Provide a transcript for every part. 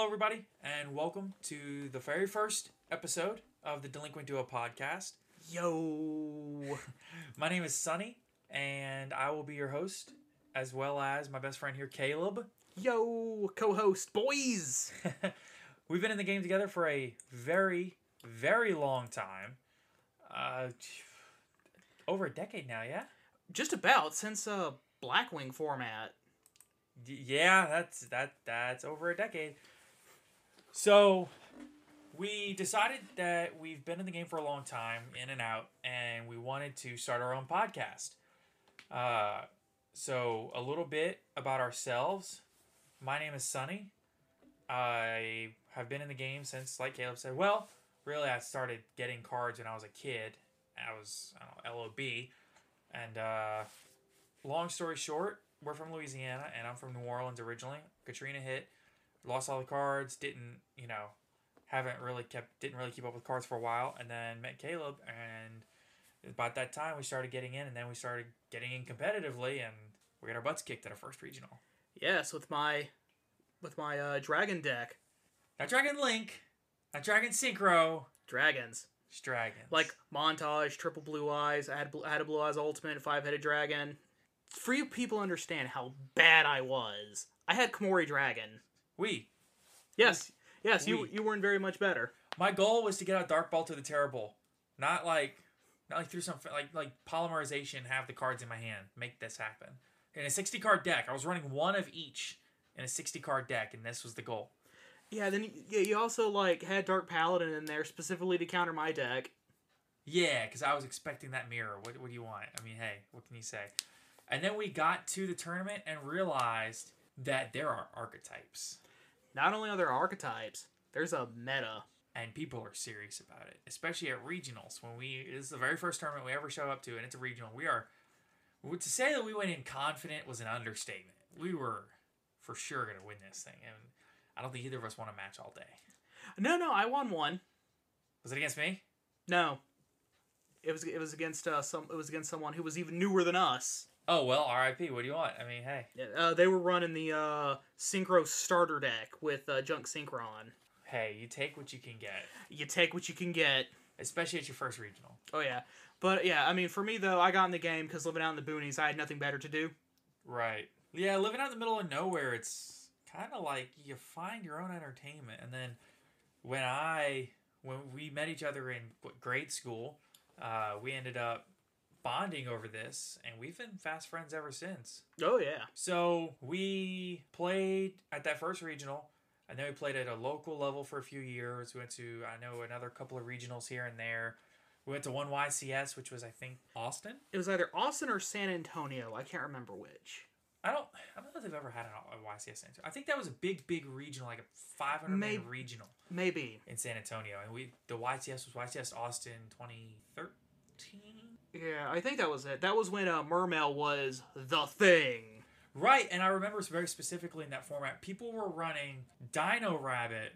Hello, everybody, and welcome to the very first episode of the Delinquent Duo podcast. Yo. My name is Sunny, and I will be your host, as well as my best friend here, Caleb. Yo, co-host boys. We've been in the game together for a very, very long time. Uh, over a decade now, yeah? Just about since uh Blackwing format. Yeah, that's that. That's over a decade. So, we decided that we've been in the game for a long time, in and out, and we wanted to start our own podcast. Uh, so a little bit about ourselves. My name is Sunny. I have been in the game since, like Caleb said. Well, really, I started getting cards when I was a kid. I was I know, LOB, and uh, long story short, we're from Louisiana and I'm from New Orleans originally. Katrina hit, lost all the cards, didn't, you know, haven't really kept, didn't really keep up with cards for a while, and then met Caleb. And about that time, we started getting in, and then we started getting in competitively, and we got our butts kicked at our first regional. Yes, with my with my uh dragon deck. Not Dragon Link, not Dragon Synchro, Dragons. just Dragons. Like montage, triple blue eyes, I had, I had a blue eyes ultimate, five headed dragon. For you people understand how bad I was, I had Koumori Dragon. We. Yes, yes, you We- you weren't very much better. My goal was to get out Dark Balter the Terrible, not like, not like through some like like polymerization. Have the cards in my hand, make this happen. In a sixty card deck, I was running one of each in a sixty card deck, and this was the goal. Yeah, then you, yeah, you also like had Dark Paladin in there specifically to counter my deck. Yeah, because I was expecting that mirror. What, what do you want? I mean, hey, what can you say? And then we got to the tournament and realized that there are archetypes, Not only are there archetypes, there's a meta. and people are serious about it, especially at regionals. When we this is the very first tournament we ever show up to, and it's a regional. We are to say that we went in confident was an understatement. We were for sure going to win this thing, and I don't think either of us won a match all day. No, no, I won one. Was it against me? No, it was it was against uh, some it was against someone who was even newer than us. Oh well, R.I.P. What do you want? I mean, hey, Uh, they were running the uh, Synchro starter deck with uh, Junk Synchron. hey, you take what you can get, You take what you can get. especially at your first regional. Oh yeah, but yeah, I mean for me though, I got in the game because living out in the boonies, I had nothing better to do. Right. Yeah, living out in the middle of nowhere, it's kind of like you find your own entertainment. And then when I when we met each other in grade school, uh, we ended up bonding over this, and we've been fast friends ever since. Oh yeah, So we played at that first regional, and then we played at a local level for a few years. We went to I know another couple of regionals here and there. We went to one YCS, which was I think Austin. it was either Austin or San Antonio. I can't remember which. I don't I don't know if they've ever had an, a YCS San Antonio. I think that was a big, big regional, like a 500 Maybe. man regional Maybe. in San Antonio, and we the YCS was YCS Austin 2013. Yeah, I think that was it. That was when uh, Mermail was the thing. Right, and I remember very specifically in that format, people were running Dino Rabbit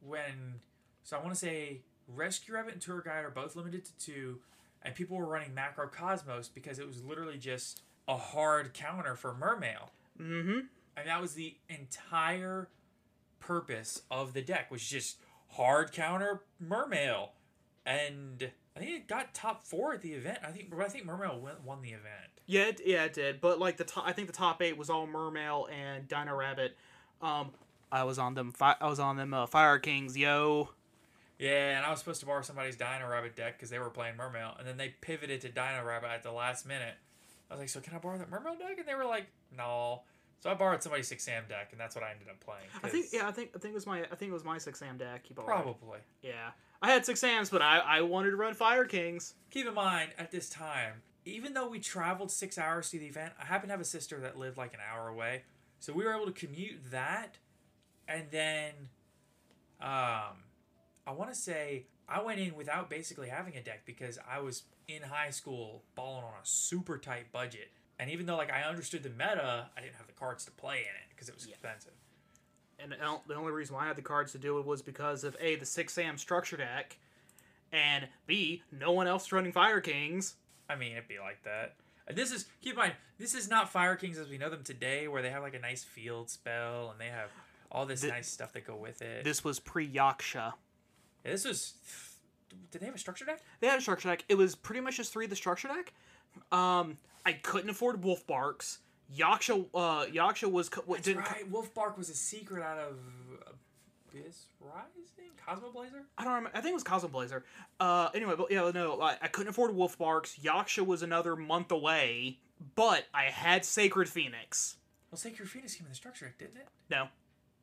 when, so I want to say Rescue Rabbit and Tour Guide are both limited to two, and people were running Macro Cosmos because it was literally just a hard counter for Mermail. Mm-hmm. And that was the entire purpose of the deck, was just hard counter Mermail. And I think it got top four at the event. I think I think Mermail won, won the event. Yeah, it, yeah, it did. But like the top, I think the top eight was all Mermail and Dino Rabbit. Um, I was on them. Fi- I was on them. Uh, Fire Kings, yo. Yeah, and I was supposed to borrow somebody's Dino Rabbit deck because they were playing Mermail, and then they pivoted to Dino Rabbit at the last minute. I was like, "So can I borrow that Mermail deck?" And they were like, "No." So I borrowed somebody's six Sam deck, and that's what I ended up playing. I think yeah, I think I think it was my I think it was my six Sam deck. He borrowed. probably. Yeah, I had six Sams, but I I wanted to run Fire Kings. Keep in mind, at this time, even though we traveled six hours to the event, I happen to have a sister that lived like an hour away, so we were able to commute that, and then, um, I want to say I went in without basically having a deck because I was in high school balling on a super tight budget, and even though like I understood the meta, I didn't have the cards to play in it because it was expensive. And the only reason why I had the cards to do it was because of a the six Sam structure deck, and b no one else running Fire Kings. I mean, it'd be like that. This is keep in mind, this is not Fire Kings as we know them today, where they have like a nice field spell and they have all this Th- nice stuff that go with it. This was pre Yaksha. Yeah, this was. Did they have a structure deck? They had a structure deck. It was pretty much just three of the structure deck. Um, I couldn't afford Wolf Barks. Yaksha, uh, Yaksha was co- That's didn't. co- right. Wolf Bark was a secret out of Abyss Rising, Cosmo Blazer. I don't remember. I think it was Cosmo Blazer. Uh, anyway, but yeah, no, I, I couldn't afford Wolf Barks. Yaksha was another month away, but I had Sacred Phoenix. Well, Sacred Phoenix came in the structure didn't it? No,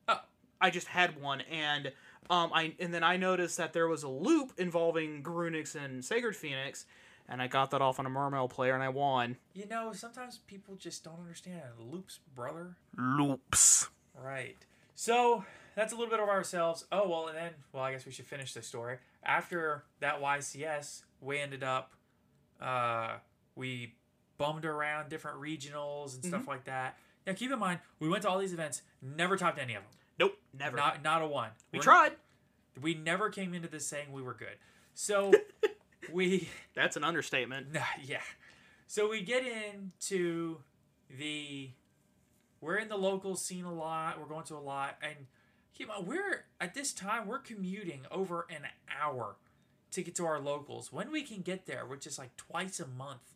Oh, I just had one, and um, I and then I noticed that there was a loop involving Garunix and Sacred Phoenix, and I got that off on a Mermail player, and I won. you know, sometimes people just don't understand loops, brother. Loops. Right. So that's a little bit of ourselves. Oh well, and then well, I guess we should finish this story. After that YCS, we ended up, uh, we bummed around different regionals and stuff like that. Now keep in mind, we went to all these events, never topped any of them. Nope, never. Not not a one. we We're- tried. We never came into this saying we were good. So we That's an understatement. Nah, yeah. So we get into the we're in the local scene a lot. We're going to a lot, and keep on. We're at this time we're commuting over an hour to get to our locals. When we can get there, which is like twice a month.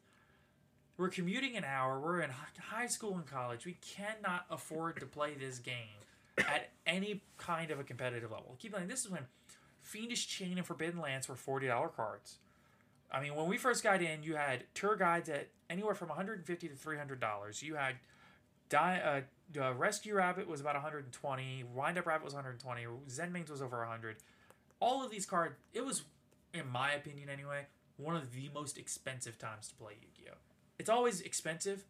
We're commuting an hour. We're in high school and college. We cannot afford to play this game at any kind of a competitive level. Keep in mind, this is when Fiendish Chain and Forbidden Lance were forty dollar cards. I mean, when we first got in, you had tour guides at anywhere from 150 to 300 dollars. You had Di- uh, uh, Rescue Rabbit was about 120. Wind Up Rabbit was 120. Zen Mings was over 100. All of these cards, it was, in my opinion anyway, one of the most expensive times to play Yu-Gi-Oh. It's always expensive,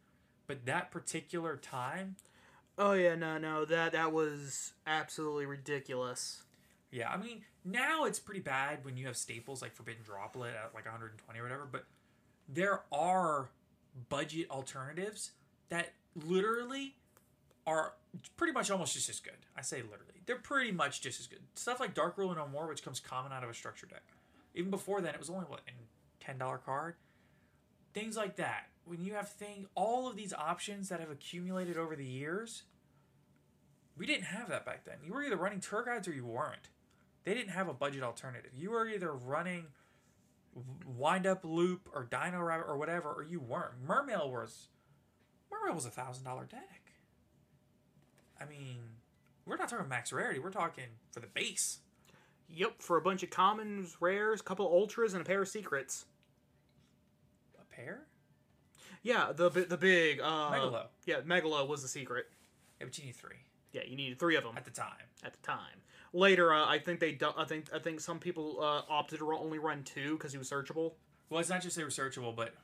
but that particular time, Oh yeah, no, no, that that was absolutely ridiculous. Yeah. I mean, now it's pretty bad when you have staples like Forbidden Droplet at like 120 or whatever, but there are budget alternatives that literally are pretty much almost just as good. I say literally. They're pretty much just as good. Stuff like Dark Ruler No More, which comes common out of a structure deck. Even before then, it was only, what, a $10 card? Things like that. When you have thing, all of these options that have accumulated over the years, we didn't have that back then. You were either running tour guides or you weren't. They didn't have a budget alternative. You were either running wind up loop or dino rabbit or whatever or you weren't mermail was mermail was a thousand dollar deck i mean we're not talking max rarity we're talking for the base Yep, for a bunch of commons, rares, couple ultras, and a pair of secrets. a pair Yeah, the the big uh, Megalo. Yeah, Megalo was the secret. yeah but you need three Yeah, you needed three of them at the time at the time. Later, uh, I think they do- I think I think some people uh, opted to only run two because he was searchable. well it's not just they were searchable but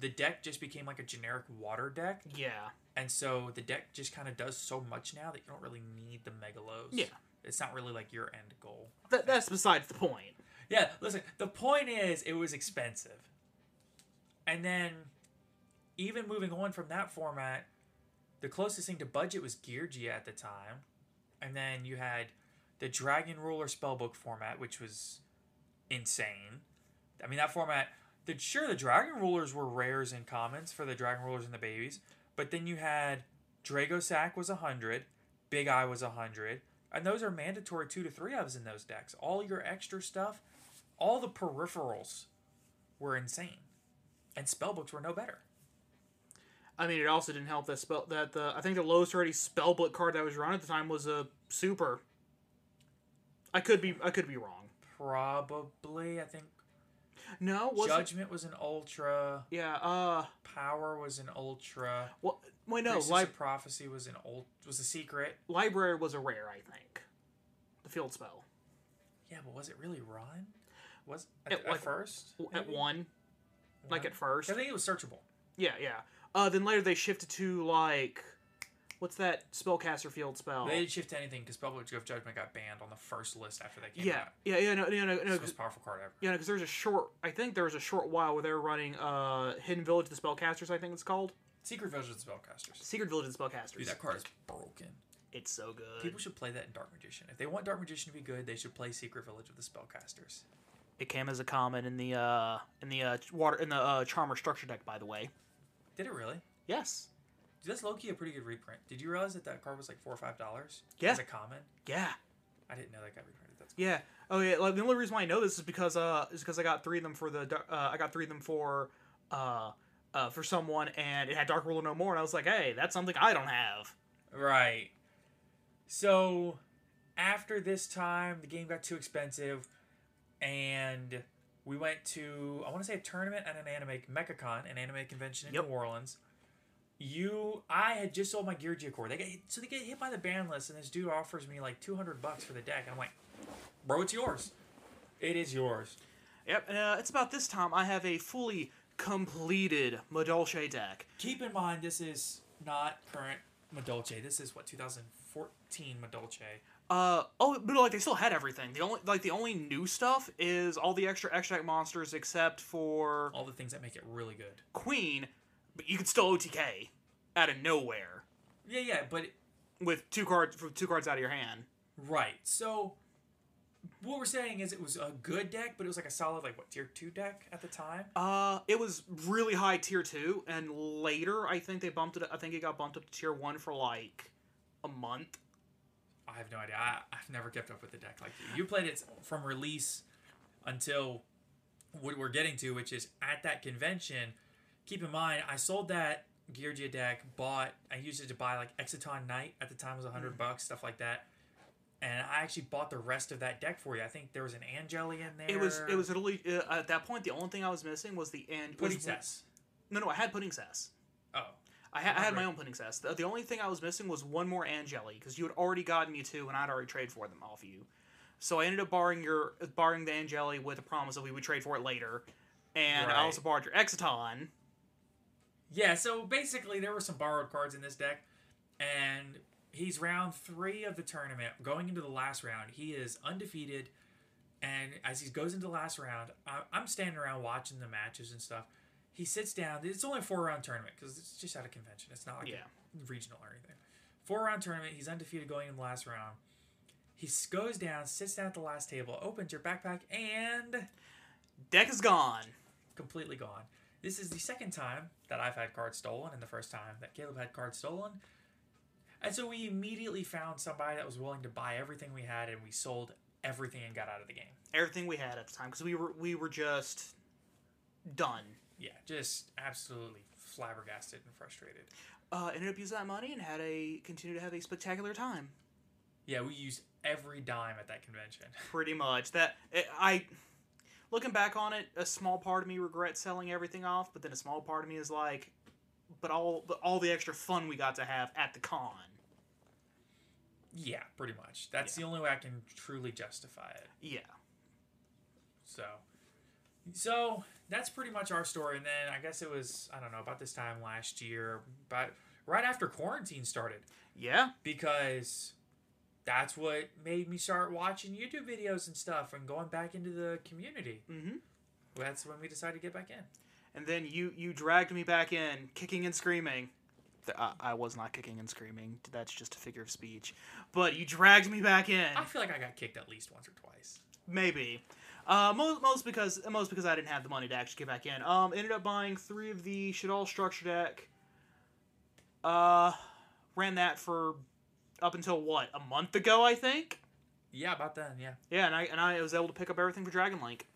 the deck just became like a generic water deck Yeah, And so the deck just kind of does so much now that you don't really need the megalos. Yeah. It's not really like your end goal. That, that's besides the point. Yeah, listen, the point is it was expensive. And then even moving on from that format, the closest thing to budget was Geargia at the time. And then you had the Dragon Ruler spellbook format, which was insane. I mean that format the sure the Dragon Rulers were rares and commons for the Dragon Rulers and the babies, but then you had Dracossack was hundred, Big Eye was hundred, and those are mandatory two to three ofs in those decks. All your extra stuff, all the peripherals were insane. And spellbooks were no better. I mean, it also didn't help that spell that the I think the lowest rated spellbook card that was run at the time was a super. I could be I could be wrong. Probably, I think No, Judgment was an ultra. Yeah. Uh. Power was an ultra. Well, wait, no. Li- Prophecy was an ult was a secret. library was a rare, I think. The field spell Yeah, but was it really run? Was at, At, at like, first? at maybe? one, like at first. I think it was searchable. Yeah, yeah. Uh, then later they shifted to like, what's that spellcaster field spell? They didn't shift to anything because Spellbook of Judgment got banned on the first list after they came yeah, out. yeah, yeah. No, no, no, It's no. the most powerful card ever. Yeah, because there's a short. I think there was a short while where they were running uh Hidden Village of the Spellcasters. I think it's called Secret Village of the Spellcasters. Secret Village of the Spellcasters. Dude, that card is broken. It's so good. People should play that in Dark Magician. If they want Dark Magician to be good, they should play Secret Village of the Spellcasters. It came as a common in the uh in the uh water in the uh Charmer structure deck. By the way, Did it really? yes, that's Loki a pretty good reprint. Did you realize that that card was like four or five dollars? Yeah. As a common? yeah, I didn't know that got reprinted. That's yeah. Oh yeah. Like the only reason why I know this is because uh is because I got three of them for the uh I got three of them for uh uh for someone and it had Dark Ruler no more and I was like hey that's something I don't have. Right. So after this time, the game got too expensive, and we went to I want to say a tournament at an anime MechaCon, an anime convention in Yep. New Orleans. You, I had just sold my Geargia core. They get so they get hit by the ban list, and this dude offers me like two hundred bucks for the deck. And I'm like, bro, it's yours. It is yours. Yep. Uh, it's about this time I have a fully completed Madolche deck. Keep in mind, this is not current Madolche. This is what 2014 Madolche. Uh oh, but like they still had everything. The only like the only new stuff is all the extra extract monsters except for All the things that make it really good. Queen, but you could still OTK out of nowhere Yeah, yeah, but with two cards for two cards out of your hand. Right. So what we're saying is it was a good deck, but it was like a solid like what tier two deck at the time. Uh, it was really high tier two, and later I think they bumped it. I think it got bumped up to tier one for like a month. I have no idea. I, I've never kept up with the deck like you. You played it from release until what we're getting to, which is at that convention. Keep in mind, I sold that Geargia deck, bought, I used it to buy like Exciton Knight at the time was 100 bucks, stuff like that. And I actually bought the rest of that deck for you. I think there was an Anjelly in there. It was it was literally uh, at that point the only thing I was missing was the was- Puddingcess. No, no, I had Puddingcess. Oh. I, ha- I had my own Puddingcess. The, the only thing I was missing was one more Anjelly because you had already gotten me two, and I'd already traded for them off you. So I ended up borrowing your borrowing the Anjelly with a promise that we would trade for it later, and Right. I also borrowed your Exiton. Yeah, so basically there were some borrowed cards in this deck, and he's round three of the tournament. Going into the last round, he is undefeated, and as he goes into the last round, I, I'm standing around watching the matches and stuff. He sits down. It's only a four round tournament because it's just at a convention. It's not like Yeah. a regional or anything. Four round tournament. He's undefeated going into the last round. He goes down, sits down at the last table, opens your backpack, and Deck is gone. completely gone. This is the second time that I've had cards stolen, and the first time that Caleb had cards stolen. And so we immediately found somebody that was willing to buy everything we had, and we sold everything and got out of the game. Everything we had at the time because we were we were just done. Yeah, just absolutely flabbergasted and frustrated. Uh, ended up using that money and had a continue to have a spectacular time. Yeah, we used every dime at that convention. Pretty much that it, I. Looking back on it, a small part of me regrets selling everything off, but then a small part of me is like, but all but all the extra fun we got to have at the con. yeah, pretty much. That's the only way I can truly justify it. Yeah. So, so that's pretty much our story. And then I guess it was I don't know about this time last year, but right after quarantine started Yeah. because that's what made me start watching YouTube videos and stuff and going back into the community. Mm-hmm. That's when we decided to get back in. And then you you dragged me back in, kicking and screaming. I, I was not kicking and screaming. That's just a figure of speech. But you dragged me back in. I feel like I got kicked at least once or twice. Maybe. Uh, most, most because most because I didn't have the money to actually get back in. Um, ended up buying three of the Shaddoll structure deck. Uh, ran that for up until what a month ago, I think. Yeah, about then, yeah. Yeah, and I and I was able to pick up everything for Dragon Link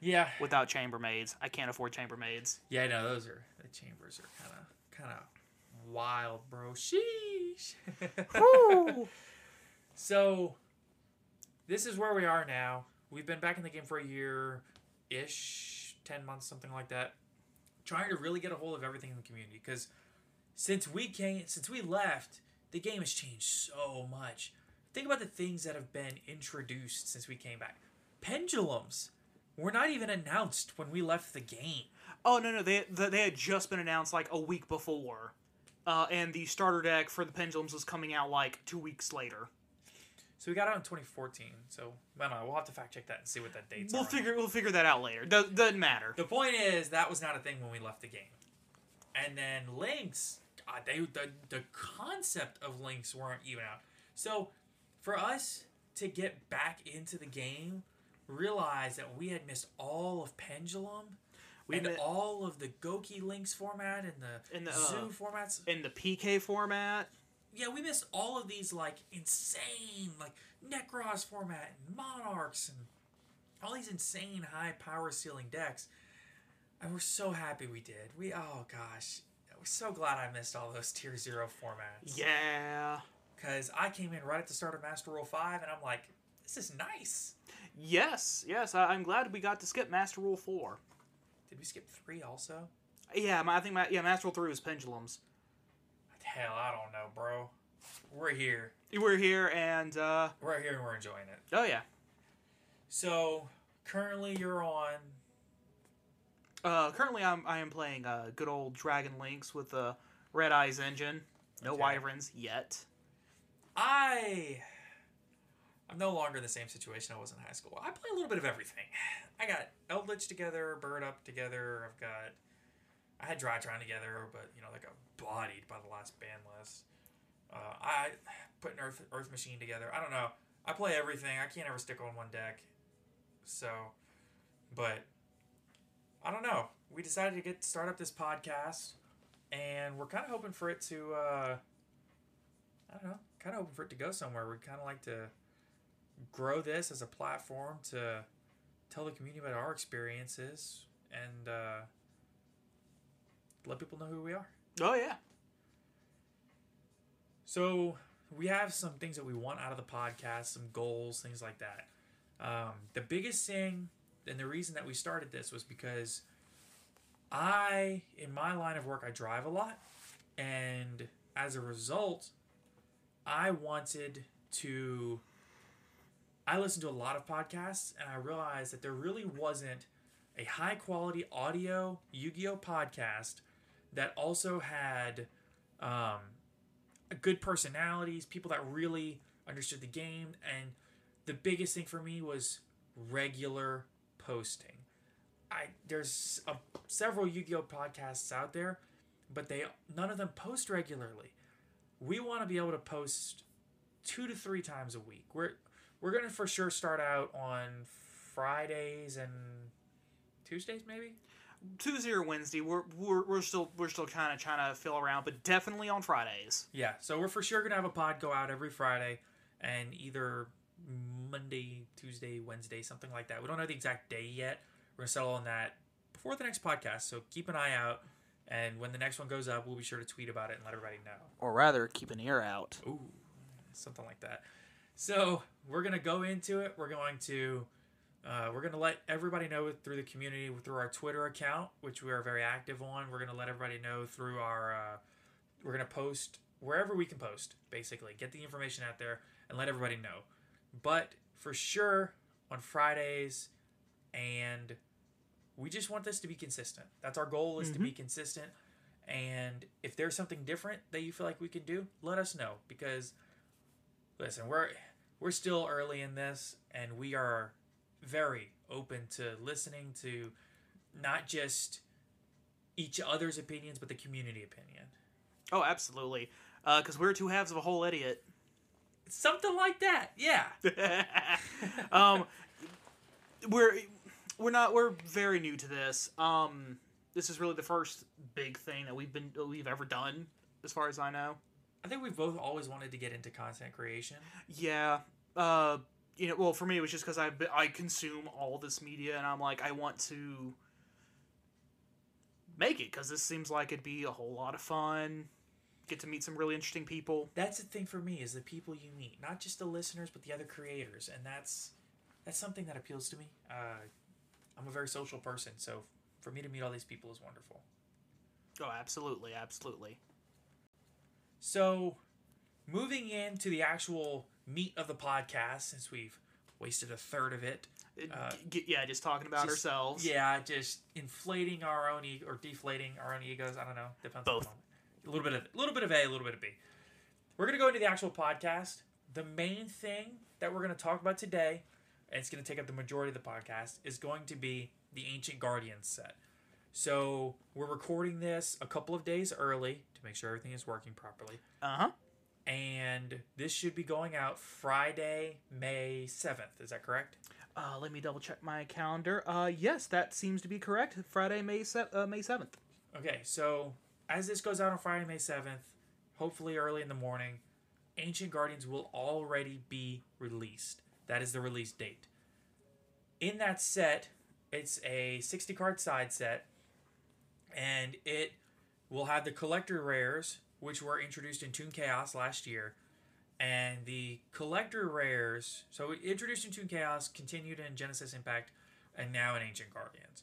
Yeah. without chambermaids. I can't afford chambermaids. Yeah, no, those are the chambers are kind of kind of wild, bro. Sheesh. so this is where we are now. We've been back in the game for a year ish, 10 months, something like that. Trying to really get a hold of everything in the community cuz since we came since we left, the game has changed so much. Think about the things that have been introduced since we came back. Pendulums were not even announced when we left the game. Oh no no they the, they had just been announced like a week before, uh, and the starter deck for the pendulums was coming out like two weeks later. So we got out in 2014. So I don't know. We'll have to fact check that and see what that date's. We'll figure we'll figure that out later. Do- doesn't matter. The point is that was not a thing when we left the game. And then links, God, they the the concept of links weren't even out. So for us to get back into the game, realize that we had missed all of Pendulum. We and all of the Gouki Links format and the, And the, Zoo uh, formats. In the PK format, yeah, we missed all of these like insane like Nekroz format and Monarchs and all these insane high power ceiling decks. And we're so happy we did. We oh gosh. So glad I missed all those tier zero formats. yeah, Cause I came in right at the start of Master Rule Five and I'm like, this is nice. yes, yes. I, I'm glad we got to skip Master Rule four. Did we skip three also? Yeah, my- I think my, yeah Master Rule three was pendulums. Hell, I don't know, bro. We're here. We're here and uh, We're here and we're enjoying it. oh yeah. So currently you're on Uh, currently, I'm I am playing uh, good old Dragon Links with the Red Eyes engine. No Okay. wyverns yet. I I'm no longer in the same situation I was in high school. I play a little bit of everything. I got Eldritch together, Bird Up together. I've got I had Drytron together, but you know they got bodied by the last ban list. Uh, I put an Earth Earth Machine together. I don't know. I play everything. I can't ever stick on one deck. So, but I don't know. We decided to get start up this podcast, and we're kind of hoping for it to. Uh, I don't know, kind of hoping for it to go somewhere. We'd kind of like to grow this as a platform to tell the community about our experiences and uh, let people know who we are. Oh yeah. So we have some things that we want out of the podcast, some goals, things like that. Um, the biggest thing, and the reason that we started this was because I, in my line of work, I drive a lot, and as a result, I wanted to. I listened to a lot of podcasts, and I realized that there really wasn't a high quality audio Yu Gi Oh podcast that also had um, good personalities, people that really understood the game, and the biggest thing for me was regular posting. I there's a, several Yu-Gi-Oh podcasts out there, but they none of them post regularly. We want to be able to post two to three times a week. We're we're gonna for sure start out on Fridays and Tuesdays, maybe. Tuesday or Wednesday. We're we're, we're still we're still kind of trying to fill around, but definitely on Fridays. Yeah, so we're for sure gonna have a pod go out every Friday, and either Monday, Tuesday, Wednesday, something like that. We don't know the exact day yet. We're gonna settle on that before the next podcast. So keep an eye out, and when the next one goes up, we'll be sure to tweet about it and let everybody know. Or rather, keep an ear out. Ooh, something like that. So we're gonna go into it. We're going to uh, we're gonna let everybody know through the community through our Twitter account, which we are very active on. We're gonna let everybody know through our uh, we're gonna post wherever we can post. Basically, get the information out there and let everybody know. But for sure on Fridays, and we just want this to be consistent. That's our goal is to be mm-hmm. consistent And if there's something different that you feel like we can do, let us know because listen, we're we're still early in this and we are very open to listening to not just each other's opinions but the community opinion. Oh, absolutely. Uh, because we're two halves of a whole idiot. Something like that. Yeah. um, we're we're not we're very new to this. Um, this is really the first big thing that we've been we've ever done, as far as I know. I think we've both always wanted to get into content creation. Yeah. Uh, you know, well, for me, it was just because I I consume all this media, and I'm like, I want to make it because this seems like it'd be a whole lot of fun. Get to meet some really interesting people. That's the thing for me is the people you meet, not just the listeners, but the other creators, and that's that's something that appeals to me. Uh, I'm a very social person, so for me to meet all these people is wonderful. Oh, absolutely, absolutely. So, moving into the actual meat of the podcast, since we've wasted a third of it. Uh, G- yeah, just talking about just, ourselves. Yeah, just inflating our own ego or deflating our own egos. I don't know. Depends. Both. A little bit of a little bit of A, a little bit of B. We're gonna go into the actual podcast. The main thing that we're gonna talk about today, and it's gonna take up the majority of the podcast, is going to be the Ancient Guardians set. So we're recording this a couple of days early to make sure everything is working properly. Uh huh. And this should be going out Friday, May 7th. Is that correct? Uh, let me double check my calendar. Uh, yes, that seems to be correct. Friday, May se- uh, May seventh. Okay, so as this goes out on Friday, May 7th, hopefully early in the morning, Ancient Guardians will already be released. That is the release date. In that set, it's a 60 card side set, and it will have the collector rares, which were introduced in Toon Chaos last year. And the collector rares, so introduced in Toon Chaos, continued in Genesis Impact, and now in Ancient Guardians.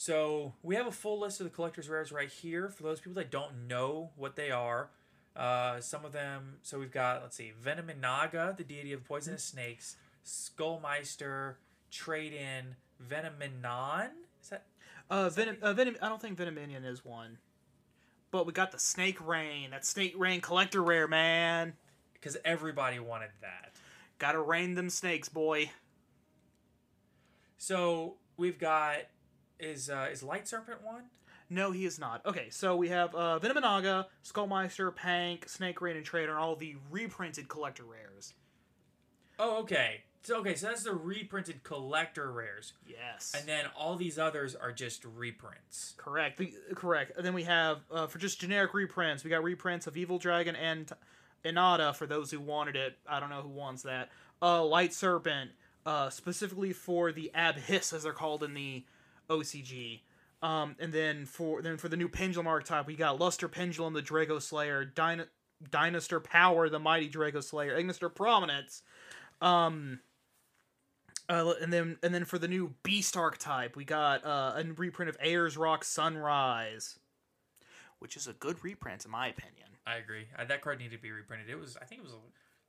So we have a full list of the collector's rares right here for those people that don't know what they are. Uh, some of them, so we've got, let's see, Vennominaga, the deity of poisonous snakes, Skullmeister, Trade In, Vennominon. Is that? Uh, Venom, uh, Venom. I don't think Venom Minion is one. But we got the Snake Rain. That Snake Rain collector rare, man. Because everybody wanted that. Gotta rain them snakes, boy. So we've got is uh, is Light Serpent one? No, he is not. Okay, so we have uh, Vennominaga, Skullmeister, Pank, Snake Rain, and Trader, and all the reprinted collector rares. Oh, okay. So okay, so that's the reprinted collector rares, Yes. and then all these others are just reprints. Correct. The, correct. And then we have uh, for just generic reprints, we got reprints of Evil Dragon and Inada for those who wanted it. I don't know who wants that. Uh, Light Serpent, uh, specifically for the Abhiss as they're called in the OCG. Um, and then for then for the new Pendulum archetype, we got Luster Pendulum, the Dracoslayer, Dyna- Dinoster Power, the Mighty Dracoslayer, Ignister Prominence. Um, uh, and then and then for the new Beast archetype, we got uh, a reprint of Ayers Rock Sunrise, which is a good reprint in my opinion. I agree. Uh, that card needed to be reprinted. It was, I think it was a,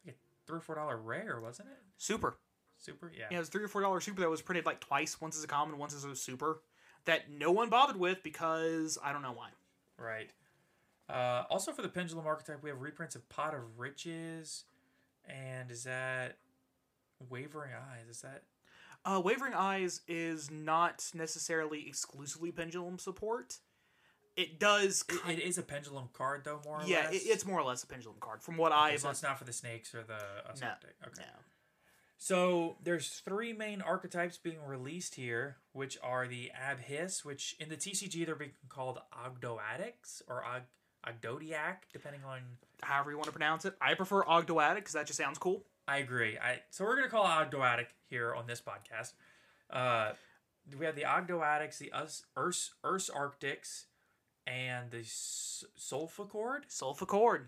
like a three or four dollar rare, wasn't it? Super. Super, yeah. Yeah, it was three or four dollar super that was printed like twice, once as a common, once as a super, that no one bothered with because I don't know why. Right. Uh, also for the pendulum archetype, we have reprints of Pot of Riches, and is that Wavering Eyes? Is that Uh, Wavering Eyes is not necessarily exclusively pendulum support. It does. it, it is a pendulum card though, more or yeah, less. it, it's more or less a pendulum card from what Okay, I've. so it's not for the snakes or the uh, no, Okay. no. So there's three main archetypes being released here, which are the Abhis, which in the TCG they're being called Ogdoadics or Og- Ogdodiac, depending on. However you want to pronounce it, I prefer Ogdoadic because that just sounds cool. I agree. I so we're gonna call it Ogdoadic here on this podcast. Uh, we have the Ogdoadics, the Us Urs Ursarctics, and the S- Solfachord. Solfachord.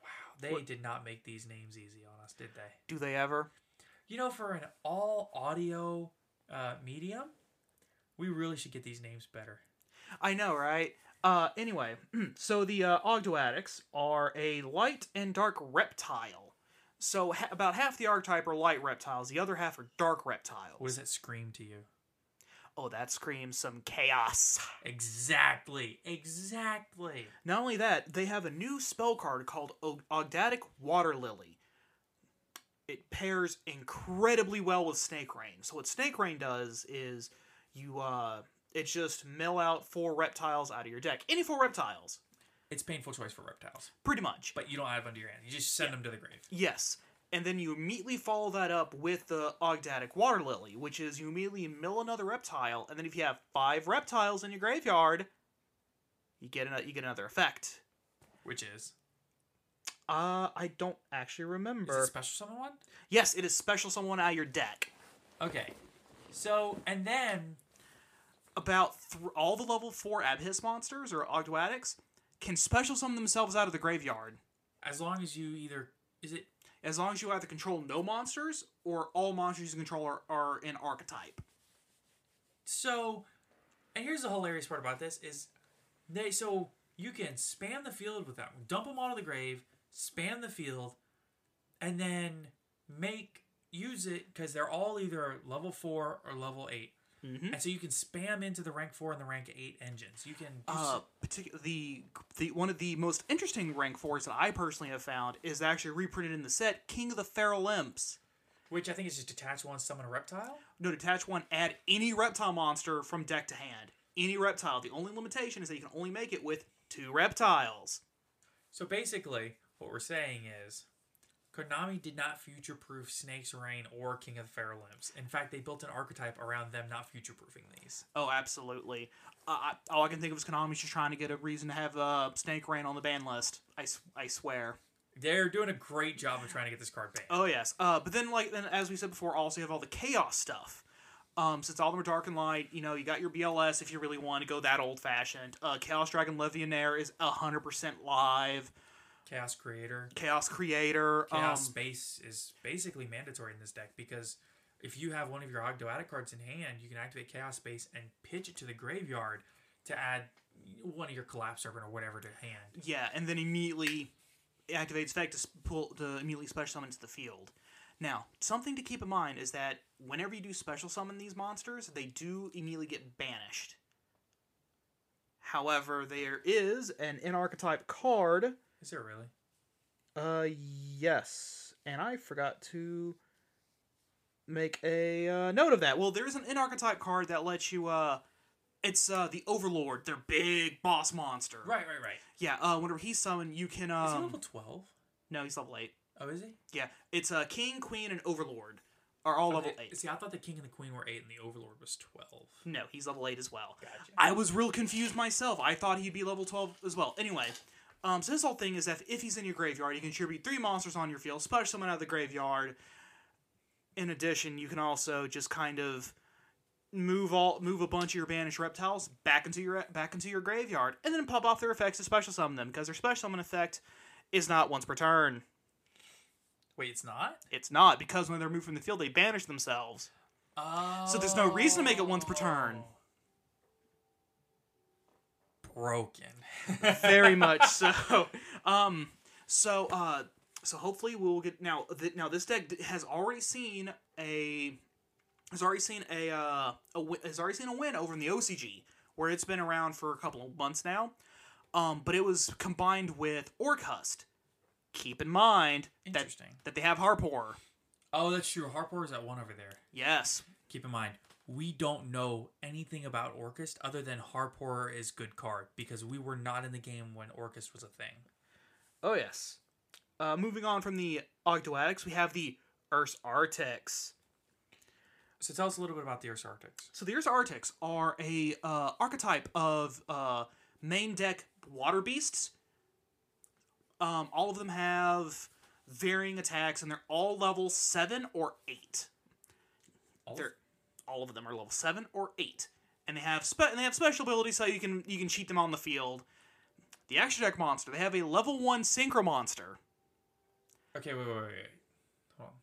Wow, they What- did not make these names easy on us, did they? Do they ever? You know, for an all audio uh, medium, we really should get these names better. I know, right? Uh, anyway, so the uh, are a light and dark reptile. So ha- about half the archetype are light reptiles, the other half are dark reptiles. What does that scream to you? Oh, that screams some chaos. Exactly. Exactly. Not only that, they have a new spell card called Og- Ogdoadic Water Lily. It pairs incredibly well with Snake Rain. So what Snake Rain does is you uh it just mill out four reptiles out of your deck. Any four reptiles, It's painful choice for reptiles, pretty much. but you don't add them to your hand. You just send them to the grave. Yes. And then you immediately follow that up with the Ogdoadic Water Lily, which is you immediately mill another reptile, and then if you have five reptiles in your graveyard, you get an, you get another effect. Which is Uh, I don't actually is remember. it special summon one? Yes, it is special someone out of your deck. Okay. So and then About th- all the level four Abhiss monsters or Ogdoadics can special summon themselves out of the graveyard, as long as you either is it as long as you either control no monsters or all monsters you control are, are in archetype. so and here's the hilarious part about this is they so you can spam the field with them dump them onto the grave spam the field and then make use it because they're all either level four or level 8 Mhm. and so you can spam into the rank four and the rank eight engines you can Uh, s- particular the the one of the most interesting rank fours that I personally have found is actually reprinted in the set King of the Feral Imps. which i think is just detach one summon a reptile No, detach one, add any reptile monster from deck to hand. Any reptile. The only limitation is that you can only make it with two reptiles. So basically, what we're saying is Konami did not future proof Snake's Rain or King of the Imps. In fact, they built an archetype around them not future proofing these. Oh, absolutely. Uh, I, all I can think of is Konami's just trying to get a reason to have uh, Snake Rain on the ban list. I, I swear. They're doing a great job of trying to get this card banned. Oh yes. Uh, but then like then as we said before, also you have all the chaos stuff. Um, since all of them are dark and light, you know, you got your BLS if you really want to go that old fashioned. Uh, Chaos Dragon Legionnaire is hundred percent live. Chaos Creator. Chaos Creator. Chaos um, Space is basically mandatory in this deck because if you have one of your Ogdoadic cards in hand, you can activate Chaos Space and pitch it to the graveyard to add one of your Collapse Serpent or whatever to hand. Yeah, and then immediately activates effect to pull to immediately special summon to the field. Now, something to keep in mind is that whenever you do special summon these monsters, they do immediately get banished. However, there is an in archetype card. Is there really? Uh, yes, and I forgot to make a uh, note of that. Well, there is an in archetype card that lets you. Uh, it's uh the Overlord, their big boss monster. Right, right, right. Yeah. Uh, whenever he's summoned, you can. Uh Is he Um, level 12? no, he's level eight. Oh, is he? Yeah, it's uh, King, Queen, and Overlord are all level eight. See, I thought the king and the queen were eight, and the overlord was twelve. No, he's level eight as well. Gotcha. I was real confused myself. I thought he'd be level twelve as well. Anyway, um, so this whole thing is that if he's in your graveyard, you can contribute three monsters on your field, special summon out of the graveyard. In addition, you can also just kind of move all move a bunch of your banished reptiles back into your back into your graveyard, and then pop off their effects to special summon them because their special summon effect is not once per turn. Wait, it's not. It's not because when they're moved from the field, they banish themselves. Oh. So there's no reason to make it once per turn. Broken. Very much so. Um, so uh, so hopefully we'll get now. Th- now this deck has already seen a has already seen a uh a wi- has already seen a win over in the OCG where it's been around for a couple of months now. Um, but it was combined with Orcust. Keep in mind that Interesting. that they have Harpor. Oh, that's true. Harper is at one over there. Yes. Keep in mind, we don't know anything about Orcust other than Harper is good card because we were not in the game when Orcust was a thing. Oh yes. Uh, moving on from the Ogdoadics, we have the Ursarctics. So tell us a little bit about the Ursarctics. So the Ursarctics are a uh, archetype of uh, main deck water beasts. Um, all of them have varying attacks, and they're all level seven or eight. All They're all of them are level seven or eight, and they have spe- and they have special abilities so you can you can cheat them on the field. The extra deck monster, they have a level one synchro monster. Okay, wait, wait, wait, wait. Hold on.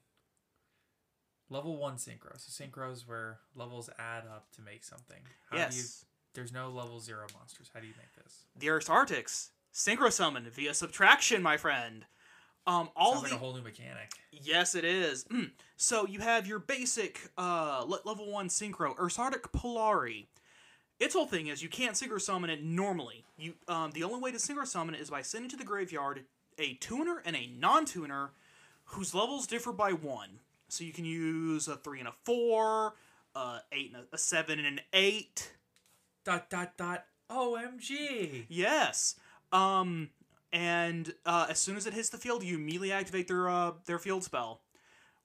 Level one synchro. So synchros where levels add up to make something. How do you yes. there's no level zero monsters. How do you make this? the Ursarctics synchro summon via subtraction, my friend. Um, all Sounds the like a whole new mechanic. Yes, it is. Mm. So you have your basic uh, level one synchro Ursarctic Polari. Its whole thing is you can't synchro summon it normally. You um, the only way to synchro summon it is by sending to the graveyard a tuner and a non-tuner whose levels differ by one. So you can use a three and a four, uh, eight and a, a seven and an eight. Dot dot dot. OMG. Yes. Um, and uh, as soon as it hits the field, you immediately activate their uh, their field spell,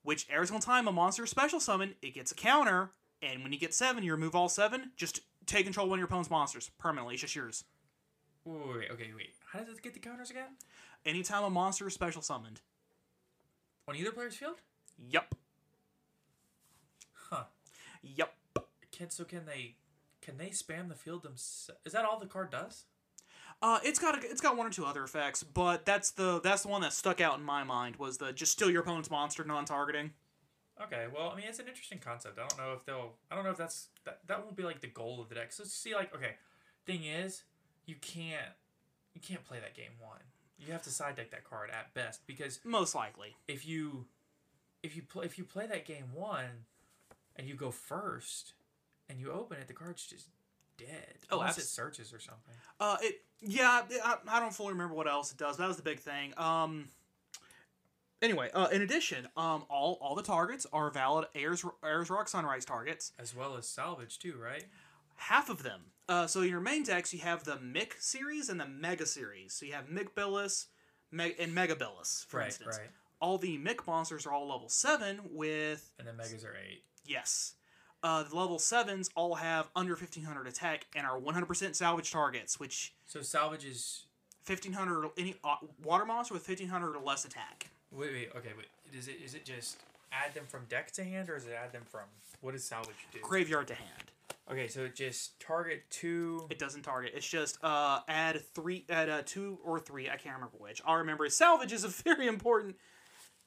which every single time a monster special summon, it gets a counter. And when you get seven, you remove all seven. Just take control of one of your opponent's monsters permanently. It's just yours. Wait, wait, wait, okay, wait. How does it get the counters again? Anytime a monster is special summoned. On either player's field? Yup. Huh. Yup. Can so can they can they spam the field themselves? Is that all the card does? Uh, it's got a, it's got one or two other effects, but that's the that's the one that stuck out in my mind was the just steal your opponent's monster non-targeting. Okay, well, I mean, it's an interesting concept. I don't know if they'll. I don't know if that's that. That won't be like the goal of the deck. So see, like, okay, thing is, you can't you can't play that game one. You have to side deck that card at best because Most likely. if you if you play if you play that game one and you go first and you open it, the card's just dead. Oh, unless it searches or something. Uh, it yeah, I, I don't fully remember what else it does. That was the big thing. Um. Anyway, uh, in addition, um, all all the targets are valid Ayers Ayers Rock Sunrise targets. As well as salvage too, right? Half of them. Uh, so your main decks, you have the Mick series and the Mega series. So you have Mikbilis, Meg- and Megabilis, for Right, instance. right. All the Mick monsters are all level seven with And then megas are eight. yes. Uh, the level sevens all have under 1500 attack and are 100% salvage targets, which So salvage is 1500 or any uh, water monster with 1500 or less attack. wait wait okay wait is it is it just add them from deck to hand or is it add them from what does salvage do? Graveyard to hand. Okay, so it just target two. It doesn't target. It's just uh, add three, add uh, two or three. I can't remember which. All I remember is salvage is a very important.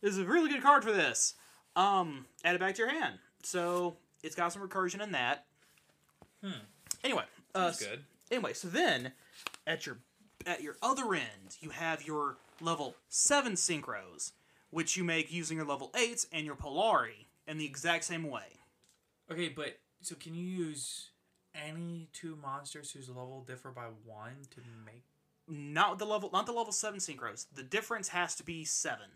Is a really good card for this. Um, add it back to your hand. So it's got some recursion in that. Hmm. Anyway, uh, good. Anyway, so then at your at your other end, you have your level seven synchros, which you make using your level eights and your Polari in the exact same way. Okay, but so can you use any two monsters whose level differ by one to make? Not the level, not the level seven synchros. The difference has to be seven.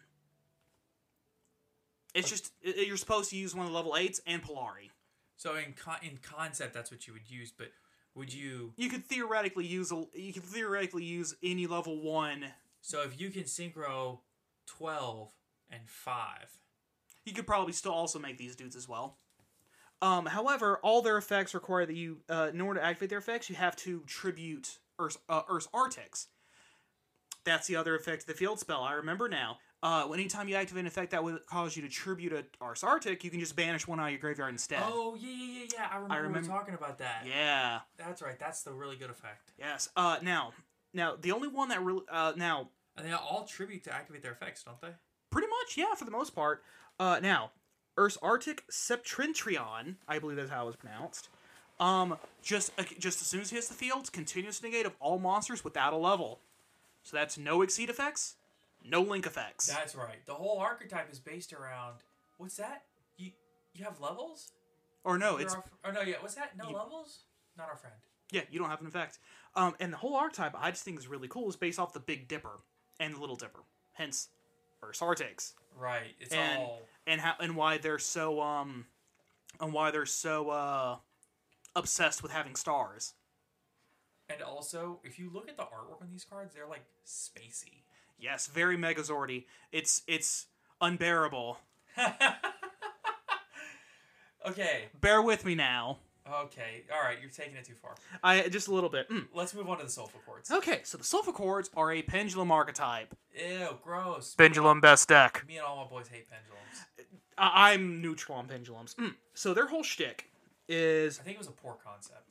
It's just i- i- you're supposed to use one of the level eights and Polari. So in con- in concept, that's what you would use, but would you? You could theoretically use a, you could theoretically use any level one. So if you can synchro twelve and five, You could probably still also make these dudes as well. Um, however, all their effects require that you, uh, in order to activate their effects, you have to tribute Urs, uh, Ursarctics. That's the other effect of the field spell. I remember now. Uh, anytime you activate an effect that would cause you to tribute a Ursarctic, you can just banish one out of your graveyard instead. oh yeah yeah yeah yeah, I remember, remember- we were talking about that. Yeah. that's right. That's the really good effect. Yes. Uh, now, now the only one that really, uh, now And they all tribute to activate their effects, don't they? Pretty much, yeah, for the most part. Uh, now, Ursarctic Septentrion, I believe that's how it was pronounced. Um, just uh, just as soon as he hits the field, continuous negate of all monsters without a level. So that's no exceed effects, no link effects. That's right. The whole archetype is based around what's that? You you have levels? or no, You're it's our fr- oh no, yeah. What's that? No You- levels? Not our friend. yeah, you don't have an effect. Um, and the whole archetype I just think is really cool is based off the Big Dipper and the Little Dipper. Hence, Ursarctics. Right. It's and all and how and why they're so um and why they're so uh obsessed with having stars. and also if you look at the artwork on these cards, they're like spacey. Yes, very Megazordy. It's it's unbearable. Okay. Bear with me now. Okay. All right. You're taking it too far. I just a little bit. Mm. Let's move on to the Solfachords. Okay, so the Solfachords are a pendulum archetype. Ew. Gross. Pendulum best deck. Me and all my boys hate pendulums. I- I'm neutral on pendulums. Mm. So their whole shtick is I think it was a poor concept.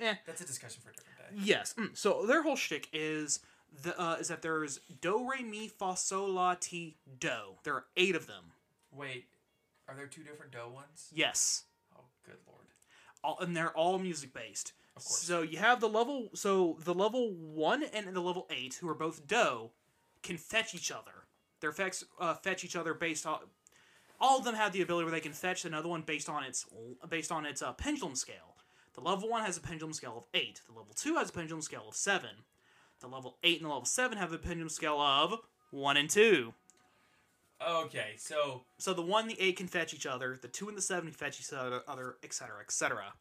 eh, That's a discussion for a different day. Yes. Mm. So their whole shtick is the uh, is that there's do re mi fa sol la ti do. There are eight of them. Wait. Are there two different do ones? Yes. Oh, good lord. All, and they're all music based. Of course. So you have the level. So the level one and the level eight, who are both do, can fetch each other. Their effects uh, fetch each other based on. All of them have the ability where they can fetch another one based on its based on its uh, pendulum scale. The level one has a pendulum scale of eight. The level two has a pendulum scale of seven. The level eight and the level seven have a pendulum scale of one and two. Okay, so So the one, and the eight can fetch each other. The two and the seven can fetch each other, etc., etc.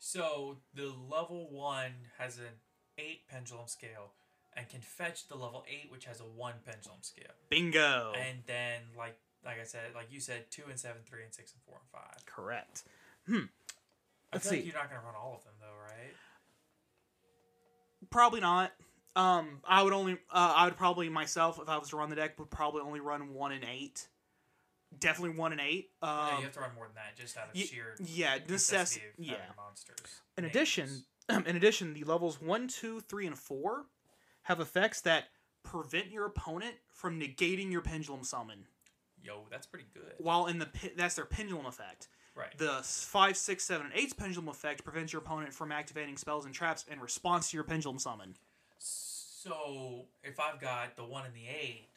so the level one has an eight pendulum scale and can fetch the level eight, which has a one pendulum scale. Bingo. And then like like I said, like you said, two and seven, three and six and four and five. Correct. I hmm. Let's feel see. like you're not gonna run all of them? Probably not. Um, I would only, uh, I would probably myself, if I was to run the deck, would probably only run one and eight. Definitely one and eight. Um, no, you have to run more than that, just out of y- sheer yeah, necessity. necessity of Yeah. monsters. In names. addition, in addition, the levels one, two, three, and four have effects that prevent your opponent from negating your pendulum summon. yo, that's pretty good. While in the that's their pendulum effect. Right. The five, six, seven, and eight's pendulum effect prevents your opponent from activating spells and traps in response to your pendulum summon. so if I've got the one and the eight,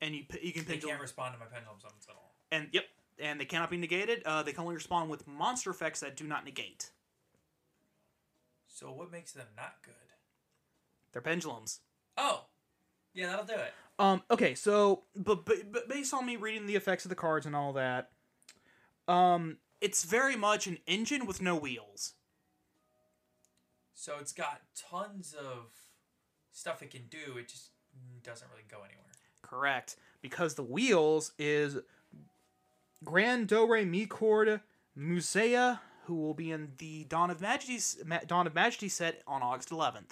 And you you can they pendulum can't respond to my pendulum summons at all. and yep, and they cannot be negated. Uh, they can only respond with monster effects that do not negate. So what makes them not good? They're pendulums. Oh, yeah, that'll do it. Um. Okay. So, but, but but based on me reading the effects of the cards and all that, um, it's very much an engine with no wheels. So it's got tons of stuff it can do. It just doesn't really go anywhere. Correct. Because the wheels is Grand Do Re Mi chord Musea, who will be in the Dawn of Majesty Ma- Dawn of Majesty set on August 11th.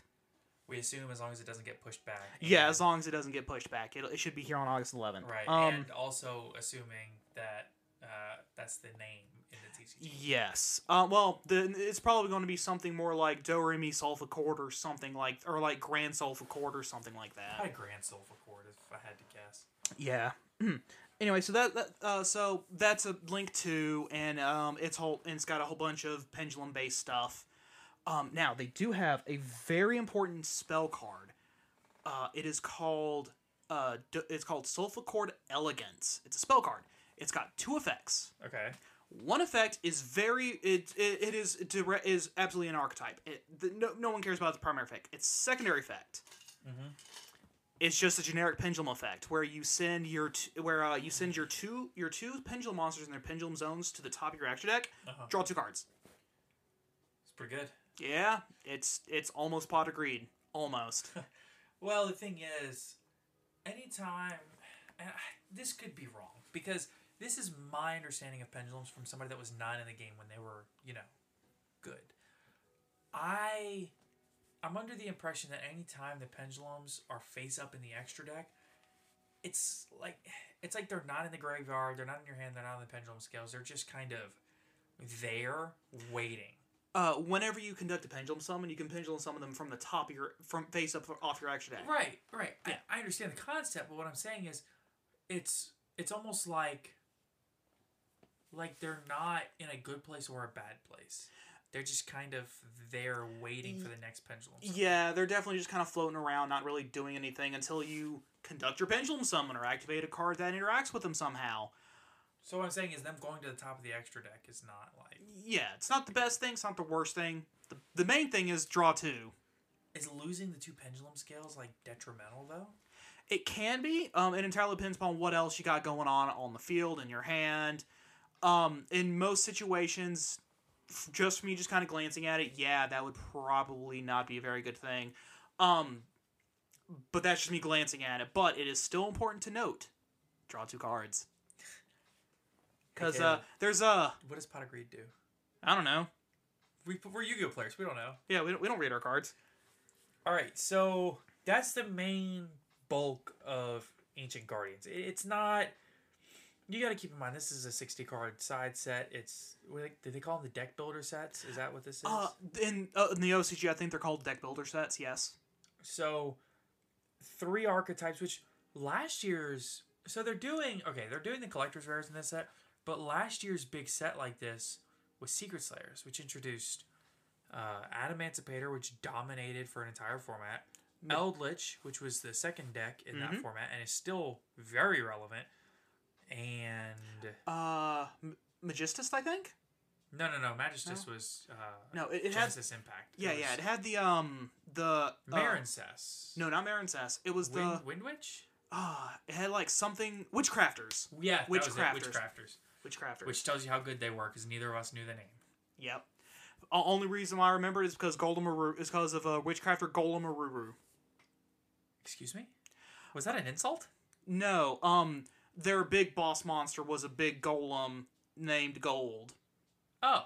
We assume as long as it doesn't get pushed back. Yeah, as long as it doesn't get pushed back, it, it should be here on August 11th. Right, Um. and also assuming that uh, that's the name in the TCG. Yes. Uh, well, the, it's probably going to be something more like Do Re Mi Solfachord or something like, or like Grand Solfachord or something like that. Probably Grand Sulfur Chord, if I had to guess. Yeah. anyway, so that, that uh, so that's a link to, and um, it's whole and it's got a whole bunch of pendulum based stuff. Um, now they do have a very important spell card. Uh, it is called uh, d- it's called Solfachord Elegance. It's a spell card. It's got two effects. Okay. One effect is very it it, it is dire- is absolutely an archetype. It, the, no, no one cares about the primary effect. Its secondary effect. Mm-hmm. It's just a generic pendulum effect where you send your t- where uh, you send your two your two pendulum monsters and their pendulum zones to the top of your extra deck. Draw two cards. It's pretty good. Yeah, it's it's almost Pot of Greed. Almost. Well, the thing is, anytime, and I- this could be wrong because this is my understanding of pendulums from somebody that was not in the game when they were, you know, good. I, I'm under the impression that anytime the pendulums are face up in the extra deck, it's like it's like they're not in the graveyard, they're not in your hand, they're not on the pendulum scales. They're just kind of there waiting. uh, whenever you conduct a pendulum summon, you can pendulum summon them from the top of your from face up off your extra deck. Right, right. I, I understand the concept, but what I'm saying is, it's it's almost like like they're not in a good place or a bad place. They're just kind of there waiting for the next pendulum. summon. Yeah, they're definitely just kind of floating around, not really doing anything until you conduct your pendulum summon or activate a card that interacts with them somehow. So what I'm saying is, them going to the top of the extra deck is not like Yeah, it's not the best thing, it's not the worst thing. The, the main thing is draw two. is losing the two pendulum scales like detrimental though. It can be. Um, it entirely depends upon what else you got going on on the field in your hand. Um, in most situations, just me just kind of glancing at it, yeah, that would probably not be a very good thing. Um, but that's just me glancing at it. But it is still important to note: draw two cards. Because Okay. uh, there's a What does Pot of Greed do? I don't know. We we're Yu-Gi-Oh players. We don't know. Yeah, we don't, we don't read our cards. All right, so that's the main bulk of Ancient Guardians. It's not. You got to keep in mind this is a sixty card side set. It's they- did they call them the deck builder sets? Is that what this is? Uh, in uh, in the OCG, I think they're called deck builder sets. Yes. so three archetypes, which last year's so they're doing okay. They're doing the collector's rares in this set, but last year's big set like this was Secret Slayers, which introduced uh, Adamancipator, which dominated for an entire format. Eldritch, which was the second deck in Mm-hmm. that format, and is still very relevant. And Uh, M- Magistus, I think. no, no, no, Magistus was uh, No, it- it had- Genesis Impact. Yeah, it yeah. It had the um the uh, No, not Marincess. It was Wind, the Wind Witch. ah. it had like something Witchcrafters. Yeah, was Witchcrafters. Witchcrafters. Witchcrafters. Which tells you how good they were, because neither of us knew the name. Yep. O- only reason why I remember it is because Golem is because of uh, Witchcrafter Golem Aruru. Excuse me. Was that an insult? No, um, their big boss monster was a big golem named Gold. Oh,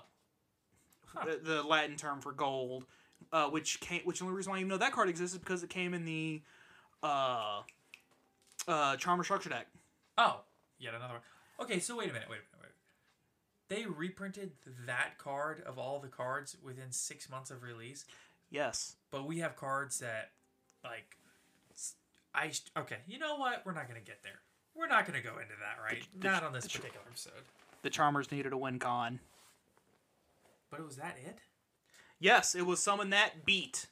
Huh. The, the Latin term for gold, uh, which came, which the only reason why I even know that card exists is because it came in the, uh, uh, Charmer Structure deck. oh, yet another one. Okay, so wait a minute, wait a minute, wait. They reprinted that card of all the cards within six months of release, Yes. but we have cards that, like, I okay. You know what? We're not gonna get there. We're not gonna go into that, right? The- the- not on this particular episode. The Charmers needed a win con. But was that it? Yes, it was summon that beat.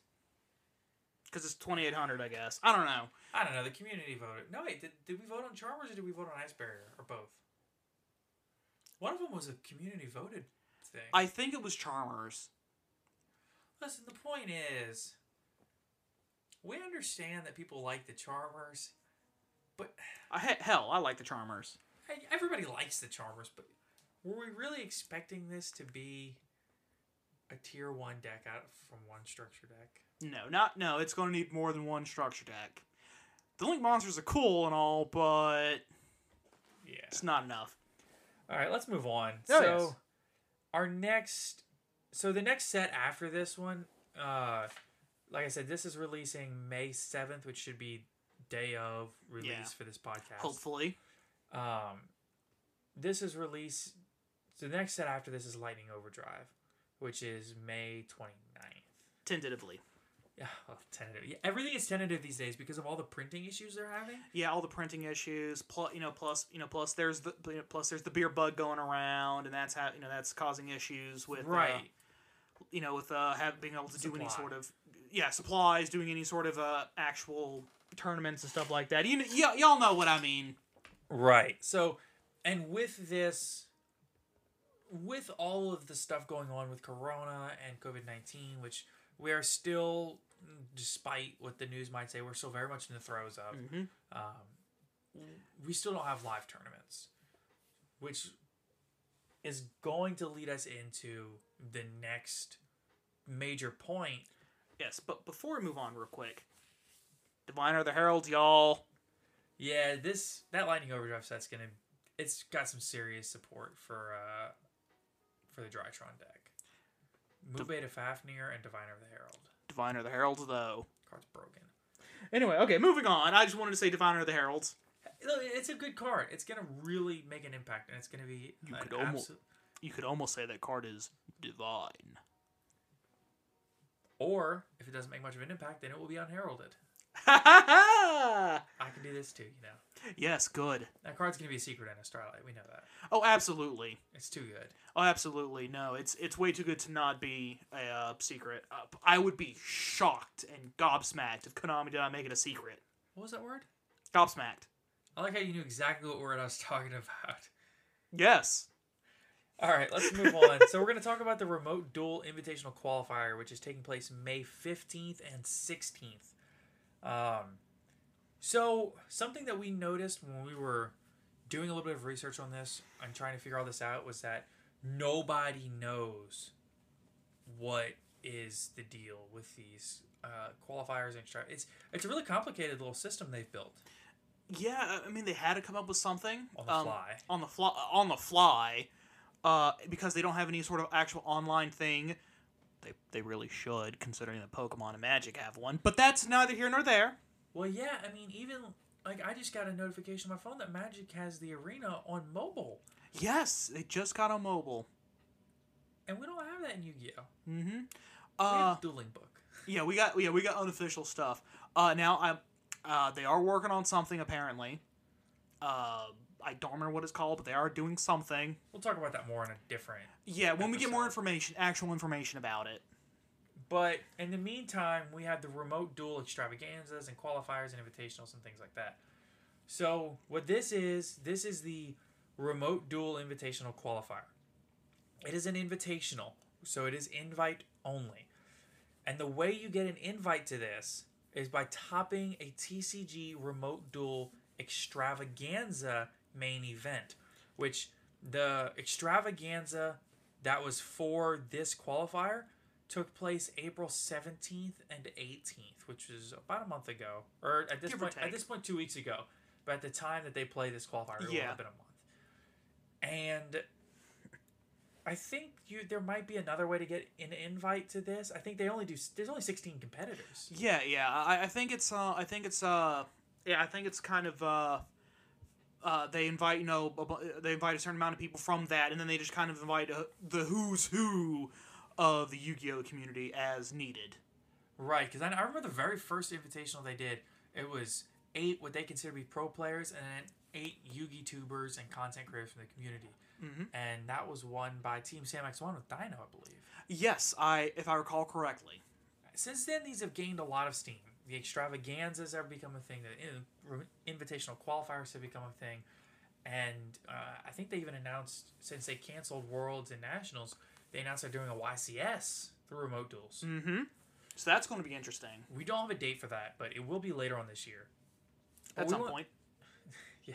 Because it's 2800, I guess. I don't know. I don't know. The community voted. No, wait. Did, did we vote on Charmers or did we vote on Ice Barrier or both? One of them was a community voted thing. I think it was Charmers. Listen, the point is, we understand that people like the Charmers, but I, he- hell, I like the Charmers. everybody likes the Charmers. But were we really expecting this to be a tier one deck out from one structure deck? No, not no. It's going to need more than one structure deck. The Link monsters are cool and all, but Yeah. it's not enough. All right, let's move on. Oh, so, yes. our next, so the next set after this one, uh, like I said, this is releasing May seventh, which should be day of release Yeah. for this podcast. Hopefully, Um, this is release. So the next set after this is Lightning Overdrive, which is May 29th. tentatively. Yeah, well, tentative. Yeah, everything is tentative these days because of all the printing issues they're having. Yeah, all the printing issues. Plus, you know, plus you know, plus there's the you know, plus there's the beer bug going around, and that's how you know that's causing issues with uh, Right. you know, with uh, have, being able to do any sort of yeah supplies, doing any sort of uh actual tournaments and stuff like that. You know, y- y'all know what I mean. Right. So, and with this, with all of the stuff going on with Corona and COVID 19, which we are still, despite what the news might say, we're still very much in the throes of, um, we still don't have live tournaments, which is going to lead us into the next major point. Yes, but before we move on, real quick, Diviner of the Herald, y'all. Yeah, this that Lightning Overdrive set's gonna it's got some serious support for uh for the Drytron deck. Mu Beta Fafnir and Diviner of the Herald. Diviner of the Herald, though. Card's broken. Anyway, okay, moving on. I just wanted to say Diviner of the Heralds. Look, It's a good card. It's gonna really make an impact, and it's gonna be You could almost- absolute- You could almost say that card is divine. Or if it doesn't make much of an impact, then it will be unheralded. I can do this too, you know. Yes, good. That card's gonna be a secret in a Starlight. We know that. Oh, absolutely. It's too good. Oh, absolutely. No, it's it's way too good to not be a uh, secret. Uh, I would be shocked and gobsmacked if Konami did not make it a secret. What was that word? Gobsmacked. I like how you knew exactly what word I was talking about. Yes. All right, let's move on. so we're going to talk about the remote duel invitational qualifier, which is taking place May 15th and 16th. Um, so something that we noticed when we were doing a little bit of research on this and trying to figure all this out was that nobody knows what is the deal with these uh, qualifiers and extra. It's it's a really complicated little system they've built. Yeah, I mean they had to come up with something On the um, fly. On the fly. On the fly. Uh, because they don't have any sort of actual online thing. They they really should, considering that Pokemon and Magic have one. But that's neither here nor there. Well, yeah, I mean, even like I just got a notification on my phone that Magic has the arena on mobile, Yes, they just got a mobile. and we don't have that in Yu-Gi-Oh. Mm-hmm. Uh, Dueling Book. yeah, we got yeah we got unofficial stuff. Uh, now I, uh, they are working on something apparently. Uh, I don't remember what it's called, but they are doing something. We'll talk about that more in a different. Yeah, when we get more information, actual information about it. But in the meantime, we have the remote duel extravaganzas and qualifiers and invitationals and things like that. So what this is, this is the remote duel invitational qualifier. It is an invitational, so it is invite only. And the way you get an invite to this is by topping a TCG remote duel extravaganza main event, which the extravaganza that was for this qualifier took place April 17th and 18th, which was about a month ago, or at this Give point, at this point, two weeks ago. But at the time that they played this qualifier, it would have been a month. And I think you there might be another way to get an invite to this. I think they only do. There's only 16 competitors. Yeah, yeah. I, I think it's uh I think it's uh yeah, I think it's kind of uh uh, they invite you know a they invite a certain amount of people from that, and then they just kind of invite uh, the who's who of the Yu-Gi-Oh community as needed. Right, because I, I remember the very first invitational they did. It was eight what they consider to be pro players, and then eight Yugi tubers and content creators from the community. Mm-hmm. And that was won by Team Sam X One with Dino, I believe. Yes, I if I recall correctly. Since then, these have gained a lot of steam. The extravaganzas have become a thing. The invitational qualifiers have become a thing, and uh, I think they even announced since they canceled Worlds and Nationals, they announced they're doing a YCS through remote duels. Mm-hmm. So that's going to be interesting We don't have a date for that, but it will be later on this year. At some want- point. Yeah.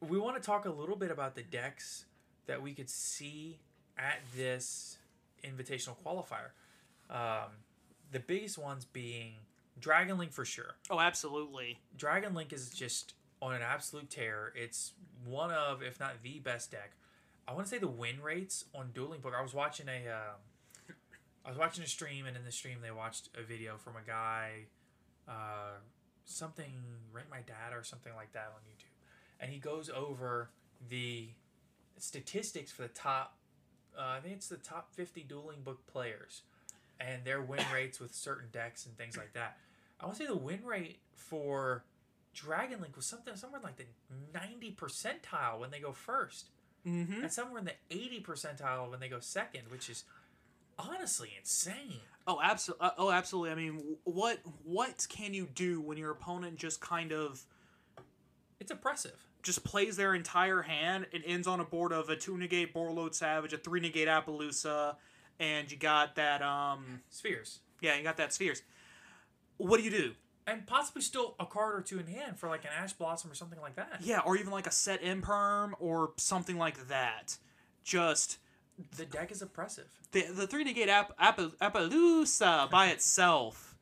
We want to talk a little bit about the decks that we could see at this invitational qualifier. Um, the biggest ones being Dragon Link for sure. Oh, absolutely. Dragon Link is just on an absolute tear. It's one of, if not the best deck. I want to say the win rates on Dueling Book. I was watching a, um I was watching a stream, and in the stream they watched a video from a guy, uh, something Rank My Dad or something like that on YouTube, and he goes over the statistics for the top. Uh, I think it's the top fifty Dueling Book players, and their win rates with certain decks and things like that. I would say the win rate for Dragon Link was something somewhere in like the ninety percentile when they go first, Mm-hmm. and somewhere in the eighty percentile when they go second, which is honestly insane. Oh, absolutely. Uh, oh, absolutely. I mean, what what can you do when your opponent just kind of It's impressive. just plays their entire hand and ends on a board of a two negate Borreload Savage, a three negate Apollousa, and you got that um Spheres. yeah, you got that spheres. What do you do? And possibly still a card or two in hand for like an Ash Blossom or something like that. Yeah, or even like a set imperm or something like that. Just The deck is impressive. the the three negate App, App, Apollousa by itself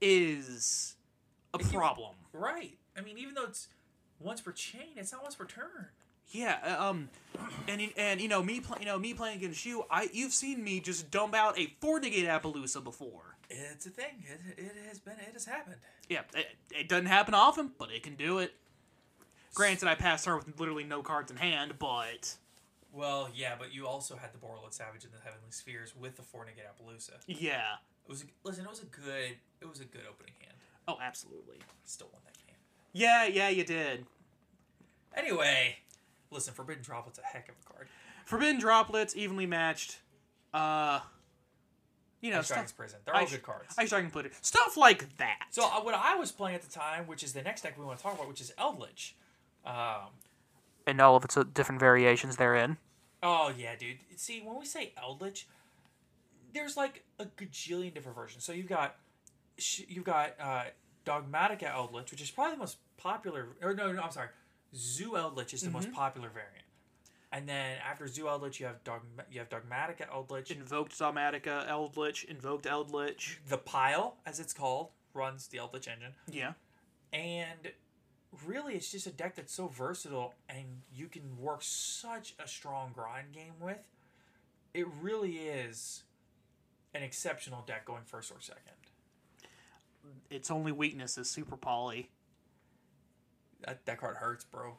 is a problem. Right. I mean, even though it's once per chain, it's not once per turn. Yeah, uh, um, and and you know me, play, you know me playing against you. I you've seen me just dump out a four negate Apollousa before. It's a thing. It, it has been. It has happened. Yeah, it, it doesn't happen often, but it can do it. Granted, I passed her with literally no cards in hand, but Well, yeah, but you also had the Borreload Savage and the Heavenly Spheres with the four negate Apollousa. yeah. It was a, listen. It was a good. It was a good opening hand. Oh, absolutely. Still won that game. Yeah, yeah, you did. Anyway, listen. Forbidden Droplet's a heck of a card. Forbidden droplets, evenly matched. Uh, you know, Ice Dragon's. Prison. They're all Ice- good cards. Ice Dragon Plitter. Stuff like that. So uh, what I was playing at the time, which is the next deck we want to talk about, which is Eldritch. Um, and all of its uh, different variations therein. oh yeah, dude. See, when we say Eldritch, there's like a gajillion different versions. So you've got sh- you've got uh, Dogmatika Eldritch, which is probably the most popular. Or no, no, I'm sorry. Zoo Eldritch is the most popular variant. And then after Zoo Eldritch, you have Dogma- you have Dogmatika Eldritch. Invoked Dogmatika, Eldritch, Invoked Eldritch. The Pile, as it's called, runs the Eldritch engine. Yeah. And really, it's just a deck that's so versatile and you can work such a strong grind game with. It really is an exceptional deck going first or second. Its only weakness is Super Poly. That, that card hurts, bro.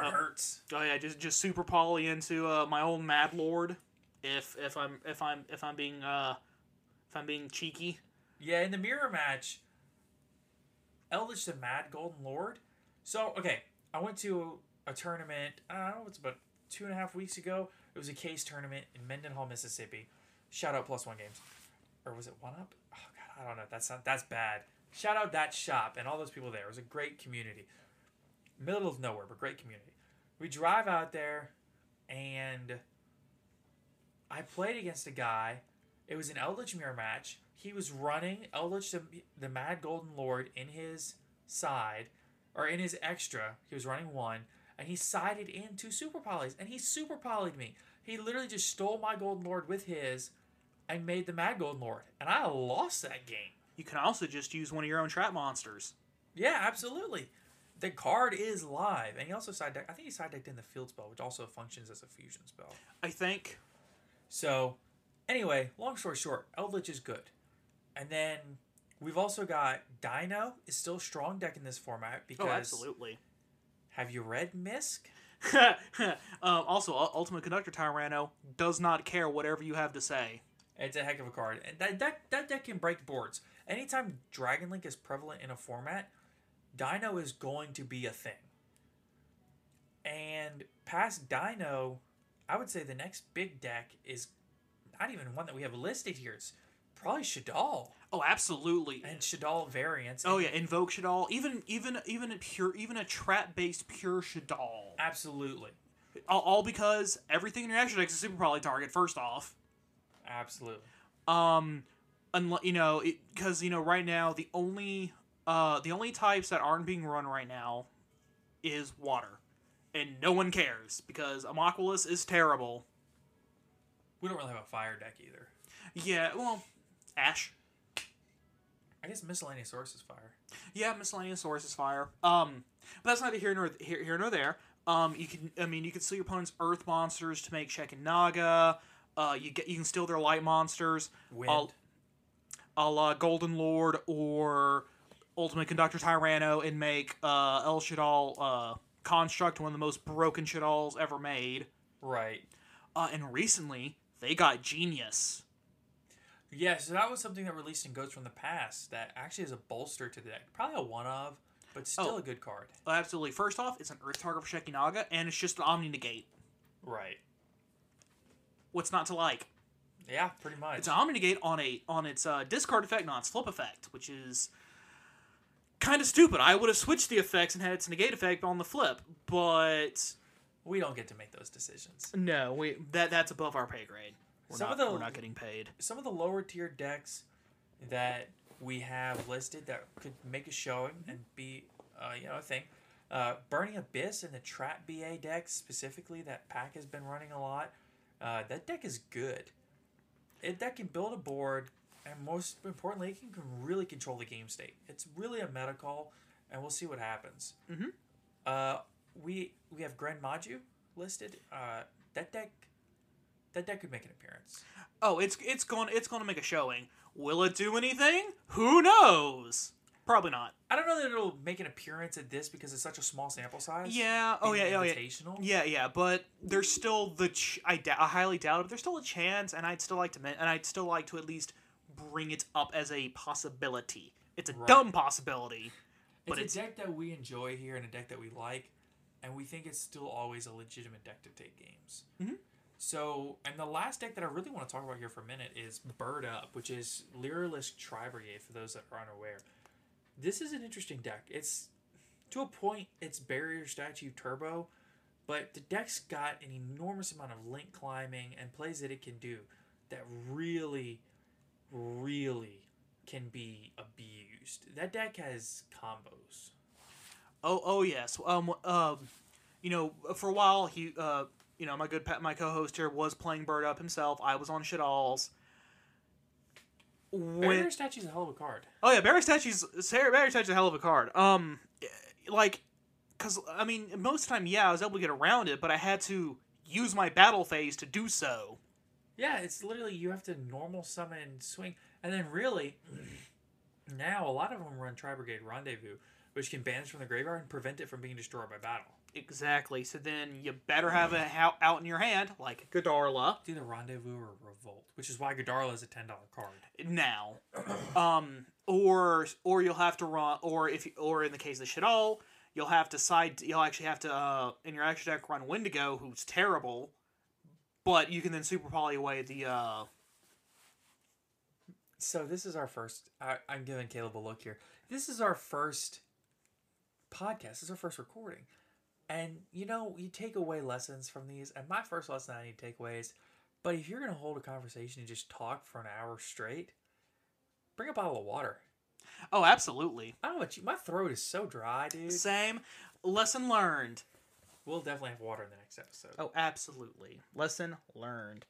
Card hurts. Oh yeah, just just Super Poly into uh, my old Mad Lord. If if I'm if I'm if I'm being uh if I'm being cheeky. Yeah, in the mirror match, Eldritch the Mad Golden Lord. So, okay, I went to a tournament, I don't know, it's about two and a half weeks ago. It was a case tournament in Mendenhall, Mississippi. Shout out Plus One Games. or was it One Up? Oh God, I don't know. That's not that's bad. Shout out that shop and all those people there. It was a great community, middle of nowhere, but great community. We drive out there, and I played against a guy. It was an Eldritch Mirror match. He was running Eldritch the, the Mad Golden Lord in his side, or in his extra. He was running one, and he sided in two super polys, and he super polyed me. He literally just stole my Golden Lord with his, and made the Mad Golden Lord, and I lost that game. You can also just use one of your own trap monsters. Yeah, absolutely. The card is live, and he also side deck. I think he side decked in the field spell, which also functions as a fusion spell. I think. So, anyway, long story short, Eldritch is good, and then we've also got Dino is still strong deck in this format because Oh, absolutely. have you read Misk? um, also, Ultimate Conductor Tyranno does not care whatever you have to say. It's a heck of a card, and that deck that deck can break boards. Anytime Dragon Link is prevalent in a format, Dino is going to be a thing. And past Dino, I would say the next big deck is not even one that we have listed here. It's probably Shaddoll Oh, absolutely. and Shaddoll variants. Oh yeah, invoke Shaddoll. Even even even a pure even a trap based pure Shaddoll. absolutely, All, all because everything in your extra deck is a super probably target. First off, absolutely. um, unless you know because you know right now the only uh the only types that aren't being run right now is water, and no one cares because Amoquilus is terrible. We don't really have a fire deck either. Yeah, well, Ash. I guess Miscellaneousaurus is fire. Yeah, Miscellaneousaurus is fire. Um, but that's neither here nor here, here nor there. Um, you can, I mean, you can steal your opponent's Earth monsters to make Shekhinaga. Uh, you get, you can steal their light monsters, Wind. All, a la Golden Lord or Ultimate Conductor Tyranno, and make uh, El Shaddoll uh, Construct, one of the most broken Shaddolls ever made. right. Uh, and recently they got Genius. Yeah, so that was something that released in Ghosts from the Past that actually is a bolster to the deck. Probably a one of, but still Oh. a good card. Absolutely. First off, it's an Earth target for Shekhinaga, and it's just an Omni Negate. Right. What's not to like? Yeah, pretty much. It's an Omni Negate on a on its uh, discard effect, not its flip effect, which is kind of stupid. I would have switched the effects and had its negate effect on the flip, but we don't get to make those decisions. no, we that that's above our pay grade. We're Some not, of the- we're not getting paid. Some of the lower tier decks that we have listed that could make a showing and be, uh, you know, a thing. Uh, Burning Abyss and the Trap BA deck specifically that Pack has been running a lot. Uh, that deck is good. It that can build a board, and most importantly, it can really control the game state. It's really a meta call, and we'll see what happens. Mhm. Uh, we we have Grand Maju listed. Uh, that deck, that deck could make an appearance. Oh, it's it's going it's going to make a showing. Will it do anything? Who knows? Probably not. I don't know that it'll make an appearance at this because it's such a small sample size. Yeah. Oh yeah. Oh yeah. Yeah, yeah, but there's still the ch- I, highly doubt it. But there's still a chance, and I'd still like to men- and I'd still like to at least bring it up as a possibility. It's a Right. dumb possibility, but it's, it's, a deck that we enjoy here and a deck that we like, and we think it's still always a legitimate deck to take games. Mhm. So, and the last deck that I really want to talk about here for a minute is Bird Up, which is Lyrilusc Tri Brigade for those that are unaware. This is an interesting deck. It's to a point, it's Barrier Statue Turbo, but the deck's got an enormous amount of link climbing and plays that it can do that really, really can be abused. That deck has combos. oh oh yes. Um um, you know, for a while he uh you know my good pet my co-host here was playing Bird Up himself. I was on Shaddolls. When, Barrier Statue's a hell of a card. Oh yeah, Barrier Statue's Sarah Barrier Statue's a hell of a card. Um, like, cause I mean, most of the time, yeah, I was able to get around it, but I had to use my battle phase to do so. Yeah, it's literally you have to normal summon and swing, and then really, now a lot of them run Tri Brigade Rendezvous, which can banish from the graveyard and prevent it from being destroyed by battle. Exactly. So then you better have it out, out in your hand, like Gadarla. It's either Rendezvous or Revolt, which is why Gadarla is a ten dollar card. Now, um, or or you'll have to run, or if you, or in the case of Shaddoll, you'll have to side. You'll actually have to uh, in your extra deck run Wendigo, who's terrible, but you can then super poly away the uh, So this is our first. I, I'm giving Caleb a look here. This is our first podcast. This is our first recording, and you know you take away lessons from these. And my first lesson I need to take away is, but if you're gonna hold a conversation and just talk for an hour straight, bring a bottle of water. Oh, absolutely. I don't know what you. My throat is so dry, dude. Same. Lesson learned. We'll definitely have water in the next episode. Oh, absolutely. Lesson learned.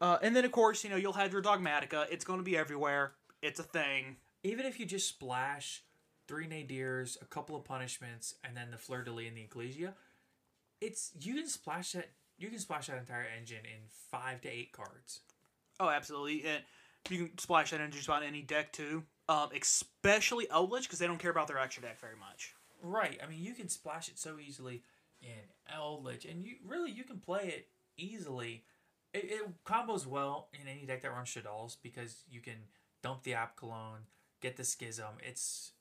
Uh, and then, of course, you know, you'll have your Dogmatika. It's going to be everywhere. It's a thing. Even if you just splash three nadirs, a couple of punishments, and then the fleur de lis and the ecclesia, it's you can splash that. You can splash that entire engine in five to eight cards. Oh, absolutely. And you can splash that engine just about any deck, too. Um, especially Eldritch, because they don't care about their extra deck very much. Right. I mean, you can splash it so easily in Eldritch, and you really you can play it easily. It, it combos well in any deck that runs Shaddolls because you can dump the Apkallone, get the Schism. It's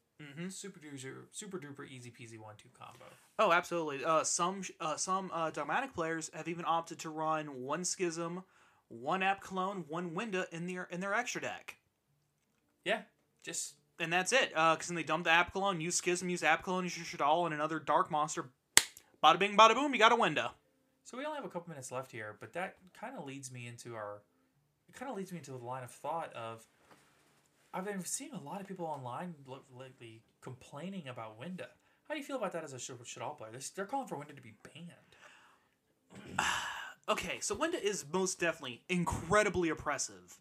super duper super duper easy peasy one two combo. Oh, absolutely. Uh, some uh, some uh, Dogmatic players have even opted to run one Schism, one Apkallone, one Winda in their in their extra deck. Yeah, just and that's it. Uh because then they dump the Apkallone, use Schism, use Apkallone, use your Shaddoll, and another Dark Monster. Bada bing, bada boom, you got a Winda. So we only have a couple minutes left here, but that kind of leads me into our. It kind of leads me into the line of thought of. I've been seeing a lot of people online lately complaining about Winda. How do you feel about that as a should, Shaddoll player? They're, they're calling for Winda to be banned. Okay, so Winda is most definitely incredibly oppressive.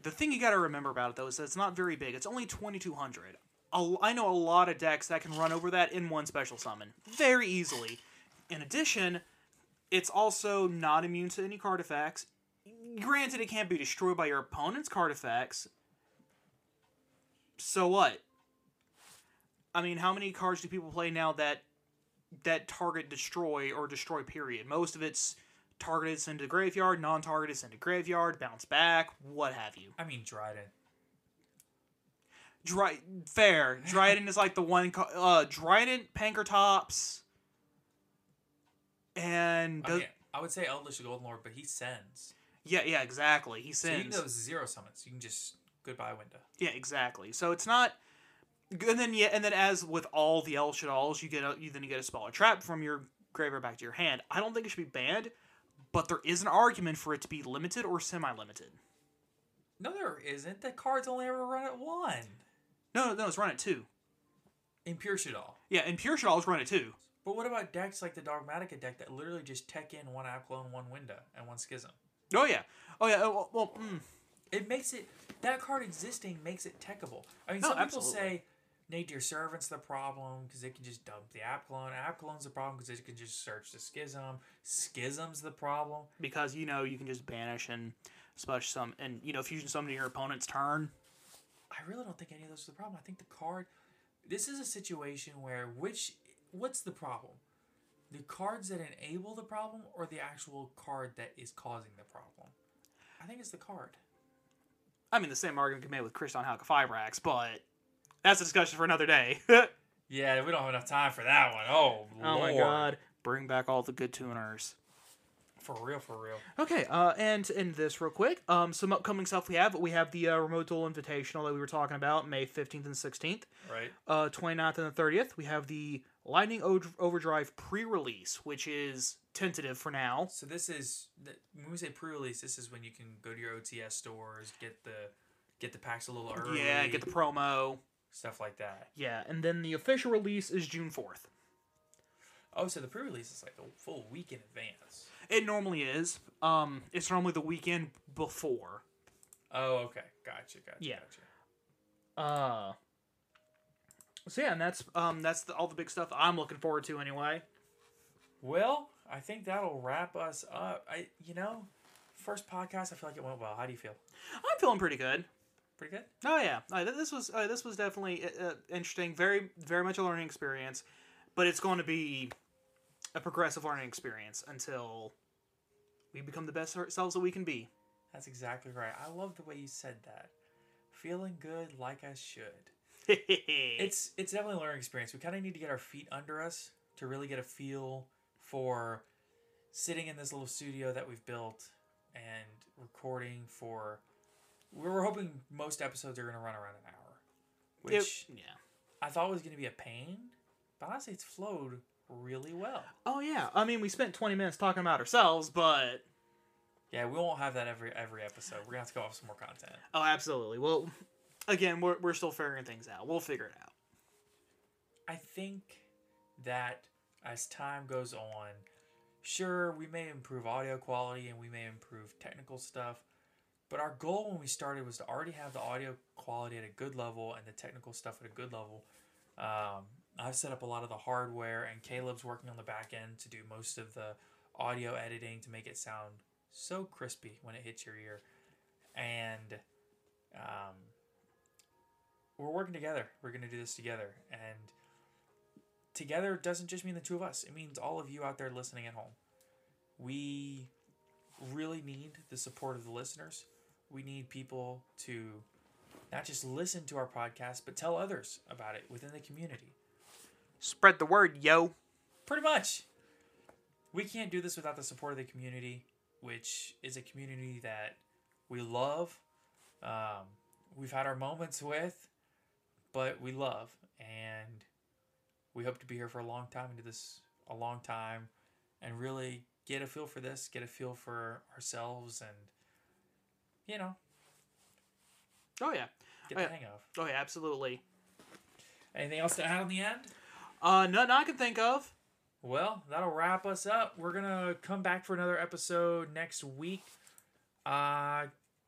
The thing you got to remember about it though is that it's not very big. It's only 2200. A- I know a lot of decks that can run over that in one special summon very easily. In addition, it's also not immune to any card effects. Granted, it can't be destroyed by your opponent's card effects. So what? I mean, how many cards do people play now that that target destroy or destroy period? Most of it's targeted send to the graveyard, non-targeted send to graveyard, bounce back, what have you. I mean, Dryden. Dry fair. Dryden is like the one. Uh, Dryden, Pankratops, and I, mean, I would say Eldritch the Golden Lord, but he sends. yeah, yeah, exactly. He So you can sends. go zero summons. You can just goodbye Winda. Yeah, exactly. So it's not. And then yeah, and then as with all the El Shaddolls, you get a you then you get a spell or trap from your graveyard back to your hand. I don't think it should be banned, but there is an argument for it to be limited or semi-limited. No, there isn't. The cards only ever run at one. No, no, no, it's run at two. In Pure Shaddoll. Yeah, and Pure Shaddolls run at two. But what about decks like the Dogmatika deck that literally just tech in one Apkallone, one Winda, and one Schism? Oh yeah, oh yeah. oh, Well, well mm. It makes it that card existing makes it techable. I mean, No, some people absolutely. say Nadir Servant's the problem because it can just dump the Apkallone. Apkallone's the problem because it can just search the Schism. Schism's the problem. because you know you can just banish and splash some, and you know fusion summon to your opponent's turn. I really don't think any of those are the problem. I think the card. This is a situation where which what's the problem? The cards that enable the problem, or the actual card that is causing the problem? I think it's the card. I mean, the same argument can be made with Crystron Halqifibrax, but that's a discussion for another day. Yeah, we don't have enough time for that one. Oh, oh my god, bring back all the good tuners. For real, for real. Okay, uh, and in this real quick, um, some upcoming stuff we have. We have the uh, Remote Duel Invitational that we were talking about, May 15th and 16th. Right. Uh, 29th and the 30th, we have the Lightning O- Overdrive pre-release, which is tentative for now. So this is the, when we say pre-release. This is when you can go to your OTS stores, get the get the packs a little early. Yeah, get the promo. stuff like that. Yeah, and then the official release is June 4th. Oh, so the pre-release is like a full week in advance. It normally is. Um, it's normally the weekend before. Oh, okay. Gotcha. Gotcha. Yeah. Gotcha. Uh. So yeah, and that's um that's the, all the big stuff I'm looking forward to anyway. Well, I think that'll wrap us up. I, you know, first podcast. I feel like it went well. How do you feel? I'm feeling pretty good. Pretty good. Oh yeah, uh, th- this was uh, this was definitely uh, uh, interesting. Very very much a learning experience, but it's going to be a progressive learning experience until we become the best selves that we can be. That's exactly right. I love the way you said that. Feeling good like I should. it's It's definitely a learning experience. We kind of need to get our feet under us to really get a feel for sitting in this little studio that we've built and recording for we were hoping most episodes are going to run around an hour, which It- yeah. I thought was going to be a pain, but honestly, it's flowed really well. Oh yeah. I mean, we spent 20 minutes talking about ourselves, but Yeah, we won't have that every every episode. We're gonna have to go off some more content. oh, absolutely. Well, again, we're we're still figuring things out. We'll figure it out. I think that as time goes on, sure, we may improve audio quality and we may improve technical stuff, but our goal when we started was to already have the audio quality at a good level and the technical stuff at a good level. Um, I've set up a lot of the hardware, and Caleb's working on the back end to do most of the audio editing to make it sound so crispy when it hits your ear. And um, we're working together. We're going to do this together. And together doesn't just mean the two of us, it means all of you out there listening at home. We really need the support of the listeners. We need people to not just listen to our podcast, but tell others about it within the community. Spread the word, yo. Pretty much. We can't do this without the support of the community, which is a community that we love. Um, we've had our moments with, but we love. And we hope to be here for a long time and do this a long time and really get a feel for this, get a feel for ourselves, and, you know, Oh yeah. get Oh, the yeah. hang of. Oh yeah, absolutely. Anything else to add on the end? Uh, nothing I can think of. Well, that'll wrap us up. We're gonna come back for another episode next week. Uh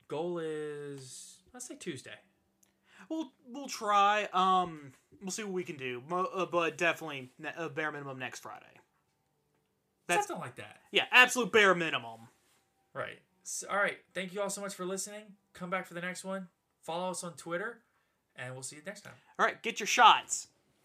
goal is let's say Tuesday. We'll we'll try. Um, we'll see what we can do. Mo- uh, but definitely ne- uh, bare minimum next Friday. That's Something like that. yeah, absolute bare minimum. Right. So, all right. Thank you all so much for listening. Come back for the next one. Follow us on Twitter, and we'll see you next time. All right, get your shots.